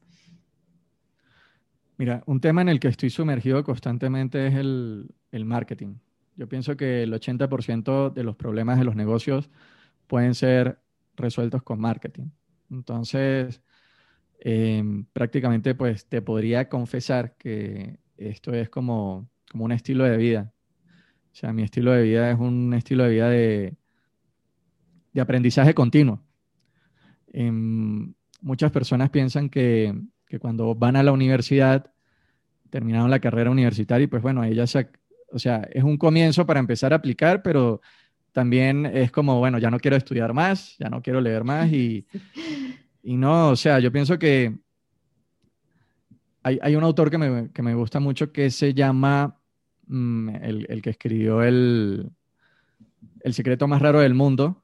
Mira, un tema en el que estoy sumergido constantemente es el, marketing. Yo pienso que el 80% de los problemas de los negocios pueden ser resueltos con marketing. Entonces, em, prácticamente pues te podría confesar que esto es como, como un estilo de vida. O sea, mi estilo de vida es un estilo de vida de, de aprendizaje continuo. Em, muchas personas piensan que, cuando van a la universidad, terminaron la carrera universitaria y pues bueno, ella se, o sea, es un comienzo para empezar a aplicar, pero también es como, bueno, ya no quiero estudiar más, ya no quiero leer más y, y no, o sea, yo pienso que hay, hay un autor que me, que me, gusta mucho que se llama, mm, el, el, que escribió el, el secreto más raro del mundo.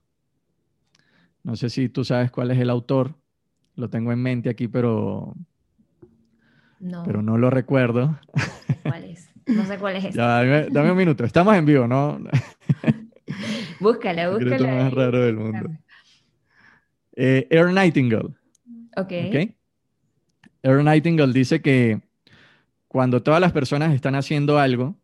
No sé si tú sabes cuál es el autor, lo tengo en mente aquí, pero no, pero no lo recuerdo. ¿Cuál es? No sé cuál es dame, un minuto, estamos en vivo, ¿no? búscala, búscala. El más raro del mundo. Eh, Air Nightingale. Ok. okay. Air Nightingale dice que cuando todas las personas están haciendo algo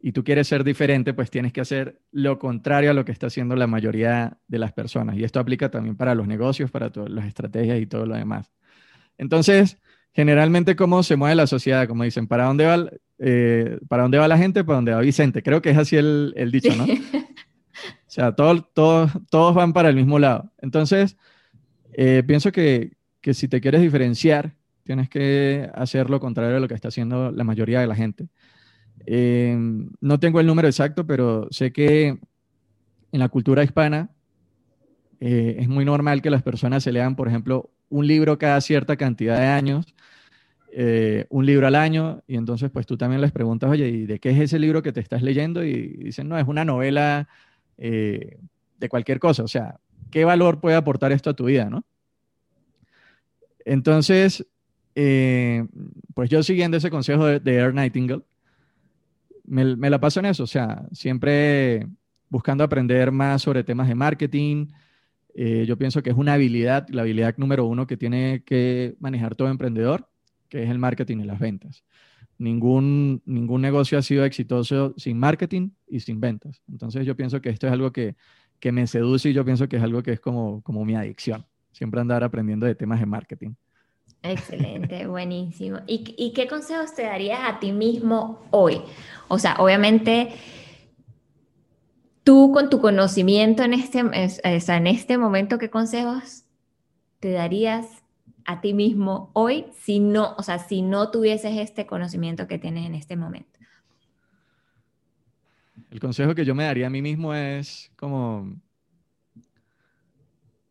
y tú quieres ser diferente, pues tienes que hacer lo contrario a lo que está haciendo la mayoría de las personas. Y esto aplica también para los negocios, para todas las estrategias y todo lo demás. Entonces, generalmente, ¿cómo se mueve la sociedad? Como dicen, ¿para dónde va, eh, ¿para dónde va la gente? ¿Para dónde va Vicente? Creo que es así el, dicho, ¿no? o sea, todos, todos, todos van para el mismo lado. Entonces, eh, pienso que, que si te quieres diferenciar, tienes que hacer lo contrario a lo que está haciendo la mayoría de la gente. Eh, no tengo el número exacto, pero sé que en la cultura hispana es muy normal que las personas se lean, por ejemplo, un libro cada cierta cantidad de años, eh, un libro al año, y entonces pues tú también les preguntas, oye, ¿y de qué es ese libro que te estás leyendo? Y dicen, no, es una novela de cualquier cosa, o sea, ¿qué valor puede aportar esto a tu vida, no? Entonces, eh, pues yo siguiendo ese consejo de, Air Nightingale, me, la paso en eso, o sea, siempre buscando aprender más sobre temas de marketing. Eh, yo pienso que es una habilidad, la habilidad número uno que tiene que manejar todo emprendedor, que es el marketing y las ventas. Ningún, ningún negocio ha sido exitoso sin marketing y sin ventas. Entonces yo pienso que esto es algo que, que me seduce y yo pienso que es algo que es como, como mi adicción siempre andar aprendiendo de temas de marketing. Excelente, buenísimo. ¿Y, qué consejos te darías a ti mismo hoy? O sea, obviamente, tú con tu conocimiento en este, en este momento, ¿qué consejos te darías a ti mismo hoy si no, o sea, si no tuvieses este conocimiento que tienes en este momento? El consejo que yo me daría a mí mismo es como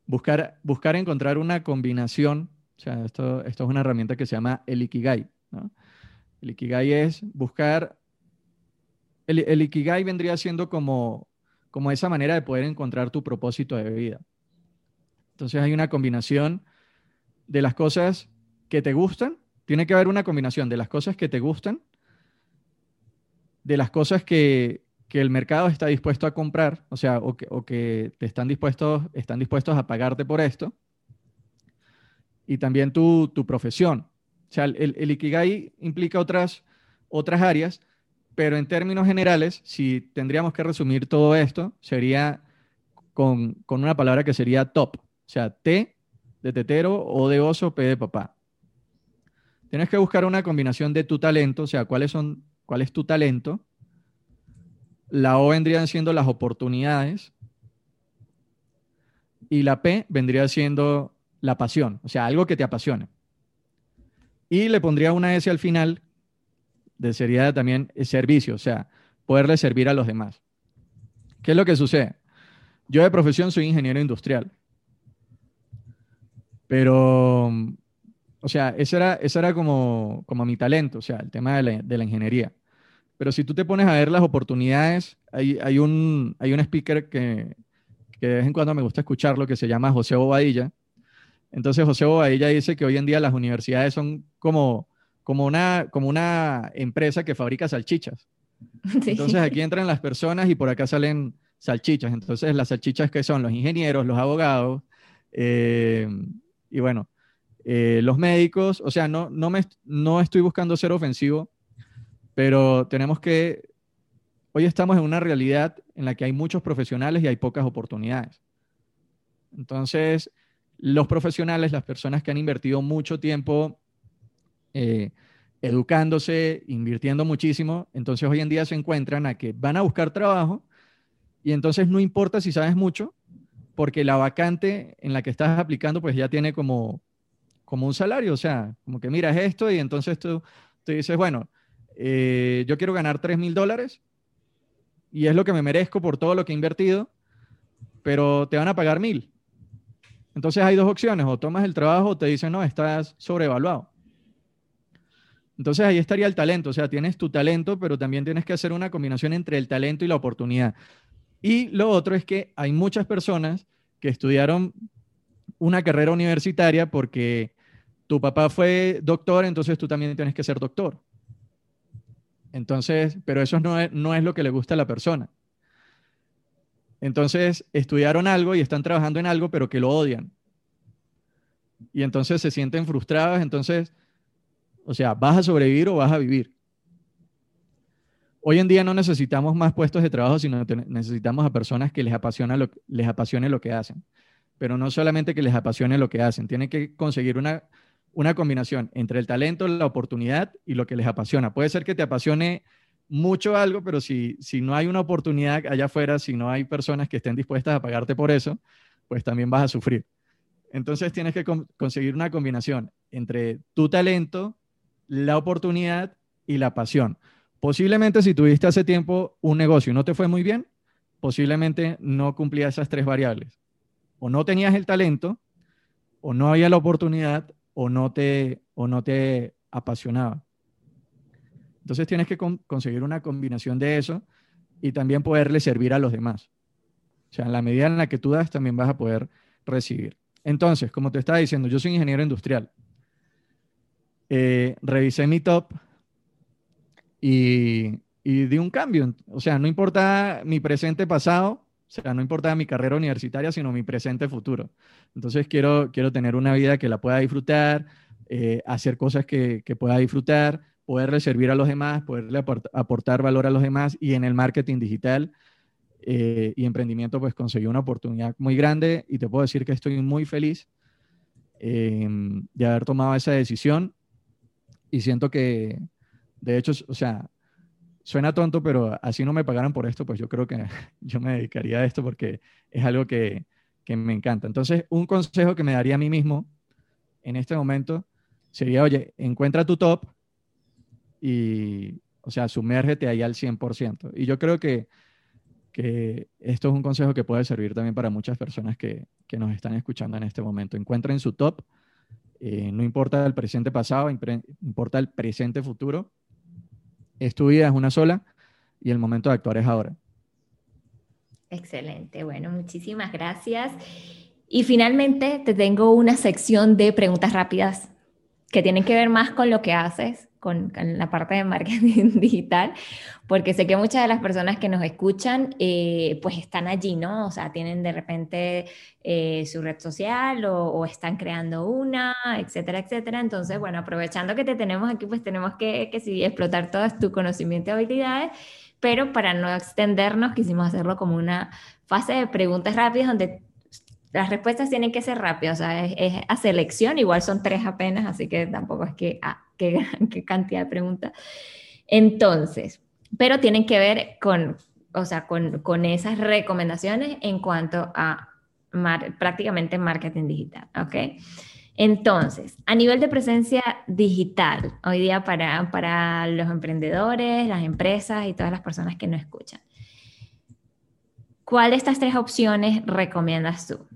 buscar, buscar encontrar una combinación, o sea, esto, esto es una herramienta que se llama el Ikigai. El Ikigai es buscar, el, el, Ikigai vendría siendo como, como esa manera de poder encontrar tu propósito de vida. Entonces hay una combinación de las cosas que te gustan, tiene que haber una combinación de las cosas que te gustan, de las cosas que, que el mercado está dispuesto a comprar, o sea, o que, te están dispuestos, están dispuestos a pagarte por esto, y también tu, profesión. O sea, el, Ikigai implica otras, otras áreas, pero en términos generales, si tendríamos que resumir todo esto, sería con, con una palabra que sería top. O sea, T de tetero, O de oso, P de papá. Tienes que buscar una combinación de tu talento, o sea, cuáles son, cuál es tu talento, la O vendrían siendo las oportunidades y la P vendría siendo la pasión, o sea, algo que te apasione. Y le pondría una S al final, de sería también servicio, o sea, poderle servir a los demás. ¿Qué es lo que sucede? Yo de profesión soy ingeniero industrial, pero, o sea, ese era, era como, como mi talento, o sea, el tema de la ingeniería. Pero si tú te pones a ver las oportunidades, hay, hay, un, hay un speaker que, que de vez en cuando me gusta escucharlo, que se llama José Bobadilla. Entonces José Bobadilla dice que hoy en día las universidades son como, como, una, como una empresa que fabrica salchichas. Entonces aquí entran las personas y por acá salen salchichas. Entonces las salchichas que son los ingenieros, los abogados eh, y bueno, eh, los médicos. O sea, no, no, me, no estoy buscando ser ofensivo, pero tenemos que, hoy estamos en una realidad en la que hay muchos profesionales y hay pocas oportunidades. Entonces, los profesionales, las personas que han invertido mucho tiempo eh, educándose, invirtiendo muchísimo, entonces hoy en día se encuentran a que van a buscar trabajo y entonces no importa si sabes mucho, porque la vacante en la que estás aplicando pues ya tiene como, como un salario, o sea, como que miras esto y entonces tú, tú dices, bueno, eh, yo quiero ganar 3 mil dólares, y es lo que me merezco por todo lo que he invertido, pero te van a pagar mil. Entonces hay dos opciones, o tomas el trabajo o te dicen, no, estás sobrevaluado. Entonces ahí estaría el talento, o sea, tienes tu talento, pero también tienes que hacer una combinación entre el talento y la oportunidad. Y lo otro es que hay muchas personas que estudiaron una carrera universitaria porque tu papá fue doctor, entonces tú también tienes que ser doctor. Entonces, pero eso no es, no es lo que le gusta a la persona. Entonces, estudiaron algo y están trabajando en algo, pero que lo odian. Y entonces se sienten frustrados, entonces, o sea, ¿vas a sobrevivir o vas a vivir? Hoy en día no necesitamos más puestos de trabajo, sino necesitamos a personas que les, apasiona lo, les apasione lo que hacen. Pero no solamente que les apasione lo que hacen, tienen que conseguir una una combinación entre el talento, la oportunidad y lo que les apasiona. Puede ser que te apasione mucho algo, pero si, si no hay una oportunidad allá afuera, si no hay personas que estén dispuestas a pagarte por eso, pues también vas a sufrir. Entonces tienes que conseguir una combinación entre tu talento, la oportunidad y la pasión. Posiblemente si tuviste hace tiempo un negocio y no te fue muy bien, posiblemente no cumplía esas tres variables. O no tenías el talento, o no había la oportunidad, o no te, o no te apasionaba. Entonces tienes que conseguir una combinación de eso y también poderle servir a los demás. O sea, en la medida en la que tú das, también vas a poder recibir. Entonces, como te estaba diciendo, yo soy ingeniero industrial. Eh, revisé mi top y, y di un cambio. O sea, no importa mi presente pasado, o sea, no importa mi carrera universitaria, sino mi presente futuro. Entonces quiero, quiero tener una vida que la pueda disfrutar, eh, hacer cosas que, que, pueda disfrutar, poderle servir a los demás, poderle aportar valor a los demás y en el marketing digital eh, y emprendimiento pues conseguí una oportunidad muy grande y te puedo decir que estoy muy feliz em, de haber tomado esa decisión y siento que, de hecho, o sea, suena tonto, pero así no me pagaran por esto, pues yo creo que yo me dedicaría a esto porque es algo que, que me encanta. Entonces, un consejo que me daría a mí mismo en este momento sería, oye, encuentra tu top y, o sea, sumérgete ahí al 100%. Y yo creo que, que esto es un consejo que puede servir también para muchas personas que, que nos están escuchando en este momento. Encuentren su top, eh, no importa el presente pasado, importa el presente futuro es tu vida, es una sola y el momento de actuar es ahora. Excelente, bueno, muchísimas gracias. Y finalmente te tengo una sección de preguntas rápidas que tienen que ver más con lo que haces, con, la parte de marketing digital, porque sé que muchas de las personas que nos escuchan, eh, pues están allí, ¿no? O sea, tienen de repente eh, su red social o, están creando una, etcétera, etcétera. Entonces, bueno, aprovechando que te tenemos aquí, pues tenemos que, que sí, explotar todo tu conocimiento y habilidades, pero para no extendernos, quisimos hacerlo como una fase de preguntas rápidas donde las respuestas tienen que ser rápidas, o sea, es, a selección, igual son tres apenas, así que tampoco es que, ah, qué, qué cantidad de preguntas. Entonces, pero tienen que ver con, o sea, con, con esas recomendaciones en cuanto a prácticamente marketing digital, ¿ok? Entonces, a nivel de presencia digital, hoy día para, para los emprendedores, las empresas y todas las personas que nos escuchan, ¿cuál de estas tres opciones recomiendas tú?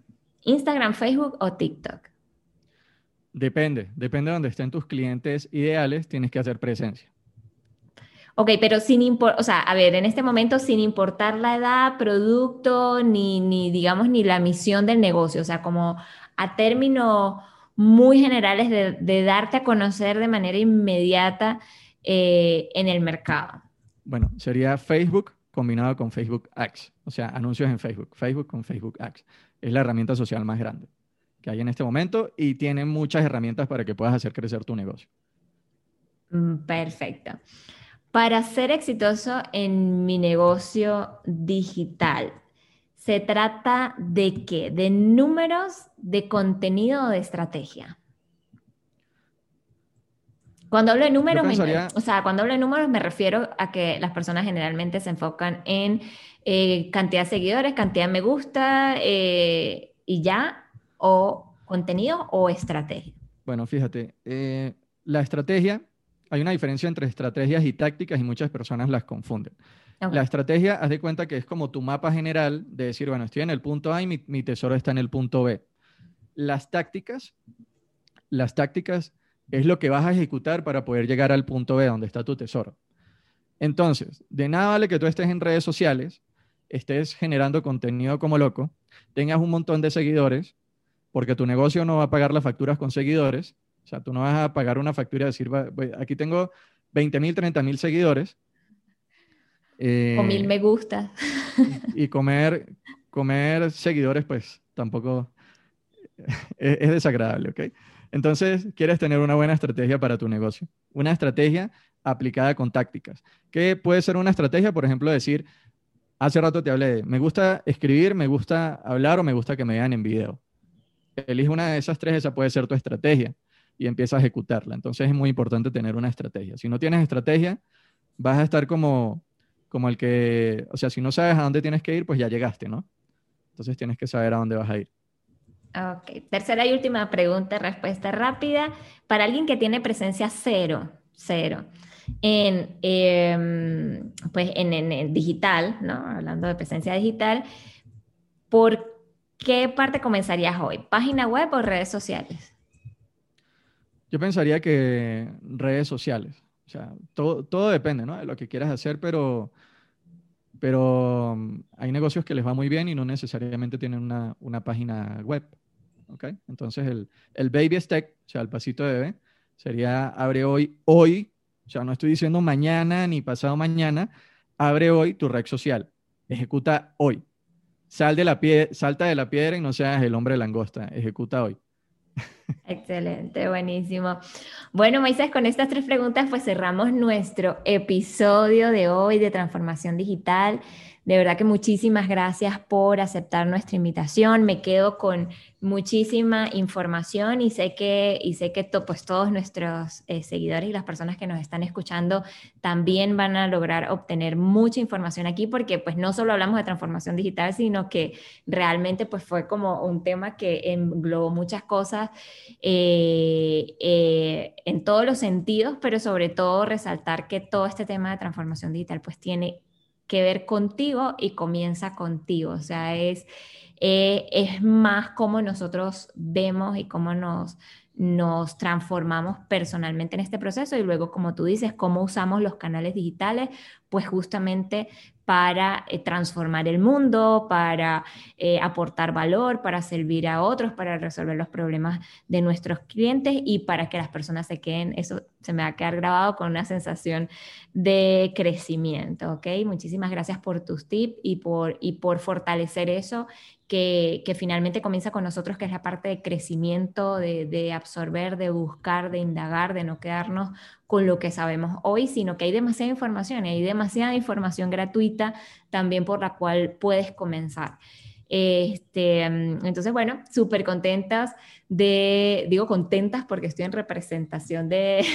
¿Instagram, Facebook o TikTok? Depende, depende de donde estén tus clientes ideales, tienes que hacer presencia. Ok, pero sin importar, o sea, a ver, en este momento sin importar la edad, producto, ni, ni, digamos, ni la misión del negocio, o sea, como a términos muy generales de, darte a conocer de manera inmediata eh, en el mercado. Bueno, sería Facebook combinado con Facebook Ads, o sea, anuncios en Facebook, Facebook con Facebook Ads es la herramienta social más grande que hay en este momento y tiene muchas herramientas para que puedas hacer crecer tu negocio. Mm, perfecto. Para ser exitoso en mi negocio digital, ¿se trata de qué? ¿De números, de contenido o de estrategia? Cuando hablo de números, o sea, cuando hablo de números me refiero a que las personas generalmente se enfocan en eh, cantidad de seguidores, cantidad de me gusta eh, y ya, o contenido o estrategia. Bueno, fíjate, eh, la estrategia hay una diferencia entre estrategias y tácticas y muchas personas las confunden. La estrategia, haz de cuenta que es como tu mapa general de decir, bueno, estoy en el punto A y mi, tesoro está en el punto B. Las tácticas, las tácticas es lo que vas a ejecutar para poder llegar al punto B donde está tu tesoro. Entonces, de nada vale que tú estés en redes sociales, estés generando contenido como loco, tengas un montón de seguidores, porque tu negocio no va a pagar las facturas con seguidores. O sea, tú no vas a pagar una factura y decir, aquí tengo 20 mil, 30 mil seguidores o mil eh, me gusta. Y comer, comer seguidores, pues tampoco es, es, desagradable, ¿ok? Entonces, quieres tener una buena estrategia para tu negocio. Una estrategia aplicada con tácticas. ¿Qué puede ser una estrategia? Por ejemplo, decir, hace rato te hablé de, me gusta escribir, me gusta hablar o me gusta que me vean en video. Elige una de esas tres, esa puede ser tu estrategia y empieza a ejecutarla. Entonces es muy importante tener una estrategia. Si no tienes estrategia, vas a estar como como el que, o sea, si no sabes a dónde tienes que ir, pues ya llegaste, ¿no? Entonces tienes que saber a dónde vas a ir. Ok, tercera y última pregunta, respuesta rápida. Para alguien que tiene presencia cero, cero, en, em, pues en, digital, ¿no? Hablando de presencia digital, ¿por qué parte comenzarías hoy? ¿Página web o redes sociales? Yo pensaría que redes sociales. O sea, todo, todo depende, ¿no? De lo que quieras hacer, pero, pero mm, hay negocios que les va muy bien y no necesariamente tienen una, una página web. ¿Ok? Entonces, el, el baby step, o sea, el pasito de bebé, sería abre hoy, hoy, o sea, no estoy diciendo mañana ni pasado mañana, abre hoy tu red social, ejecuta hoy. Sal de la pie, salta de la piedra y no seas el hombre langosta, ejecuta hoy. Excelente, buenísimo. Bueno, Moisés, con estas tres preguntas pues cerramos nuestro episodio de hoy de transformación digital. De verdad que muchísimas gracias por aceptar nuestra invitación. Me quedo con muchísima información y sé que, y sé que pues todos nuestros eh, seguidores y las personas que nos están escuchando también van a lograr obtener mucha información aquí porque pues no solo hablamos de transformación digital, sino que realmente pues fue como un tema que englobó muchas cosas eh, eh, en todos los sentidos, pero sobre todo resaltar que todo este tema de transformación digital pues tiene que ver contigo y comienza contigo. O sea, es, eh, es más cómo nosotros vemos y cómo nos, nos transformamos personalmente en este proceso y luego, como tú dices, cómo usamos los canales digitales, pues justamente para eh, transformar el mundo, para eh, aportar valor, para servir a otros, para resolver los problemas de nuestros clientes y para que las personas se queden, eso se me va a quedar grabado con una sensación de crecimiento, ¿ok? Muchísimas gracias por tus tips y por, y por fortalecer eso que, finalmente comienza con nosotros, que es la parte de crecimiento, de, de absorber, de buscar, de indagar, de no quedarnos con lo que sabemos hoy, sino que hay demasiada información y hay demasiada información gratuita también por la cual puedes comenzar. Este, mm, entonces, bueno, súper contentas de, digo contentas porque estoy en representación de,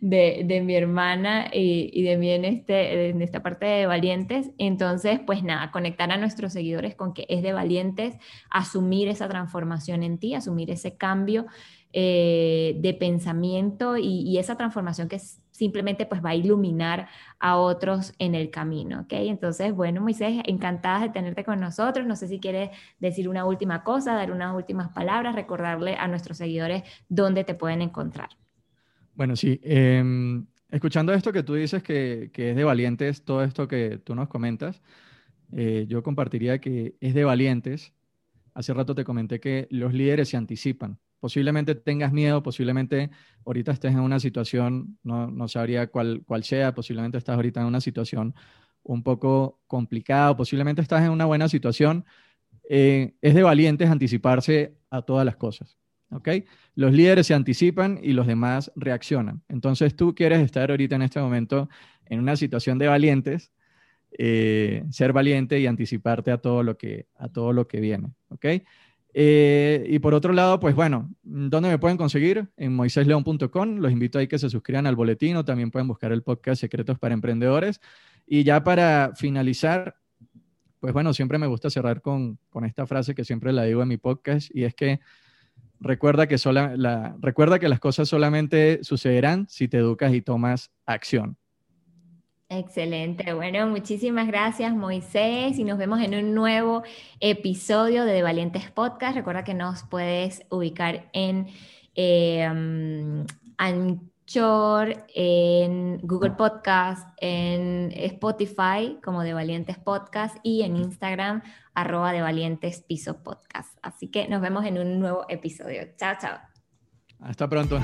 de, mi hermana y, y, de mí en, este, en esta parte de Valientes. Entonces, pues nada, conectar a nuestros seguidores con que es de Valientes, asumir esa transformación en ti, asumir ese cambio eh, de pensamiento y, esa transformación que simplemente pues va a iluminar a otros en el camino, ¿ok? Entonces, bueno, Moisés, encantada de tenerte con nosotros. No sé si quieres decir una última cosa, dar unas últimas palabras, recordarle a nuestros seguidores dónde te pueden encontrar. Bueno, sí. Em, escuchando esto que tú dices que, que, es de valientes, todo esto que tú nos comentas, eh, yo compartiría que es de valientes. Hace rato te comenté que los líderes se anticipan posiblemente tengas miedo, posiblemente ahorita estés en una situación, no, no sabría cuál, cuál sea, posiblemente estás ahorita en una situación un poco complicada, posiblemente estás en una buena situación, eh, es de valientes anticiparse a todas las cosas. ¿ok? Los líderes se anticipan y los demás reaccionan. Entonces tú quieres estar ahorita en este momento en una situación de valientes, eh, ser valiente y anticiparte a todo lo que, a todo lo que viene. ¿ok? Eh, y por otro lado, pues bueno, ¿dónde me pueden conseguir? En moisésleón.com. Los invito a que se suscriban al boletín o también pueden buscar el podcast Secretos para Emprendedores. Y ya para finalizar, pues bueno, siempre me gusta cerrar con, con esta frase que siempre la digo en mi podcast y es que recuerda que, sola, la, recuerda que las cosas solamente sucederán si te educas y tomas acción. Excelente. Bueno, muchísimas gracias Moisés y nos vemos en un nuevo episodio de, Valientes Podcast. Recuerda que nos puedes ubicar en eh, Anchor, en Google Podcast, en Spotify como de Valientes Podcast y en Instagram arroba de Valientes Piso Podcast. Así que nos vemos en un nuevo episodio. Chao, chao. Hasta pronto.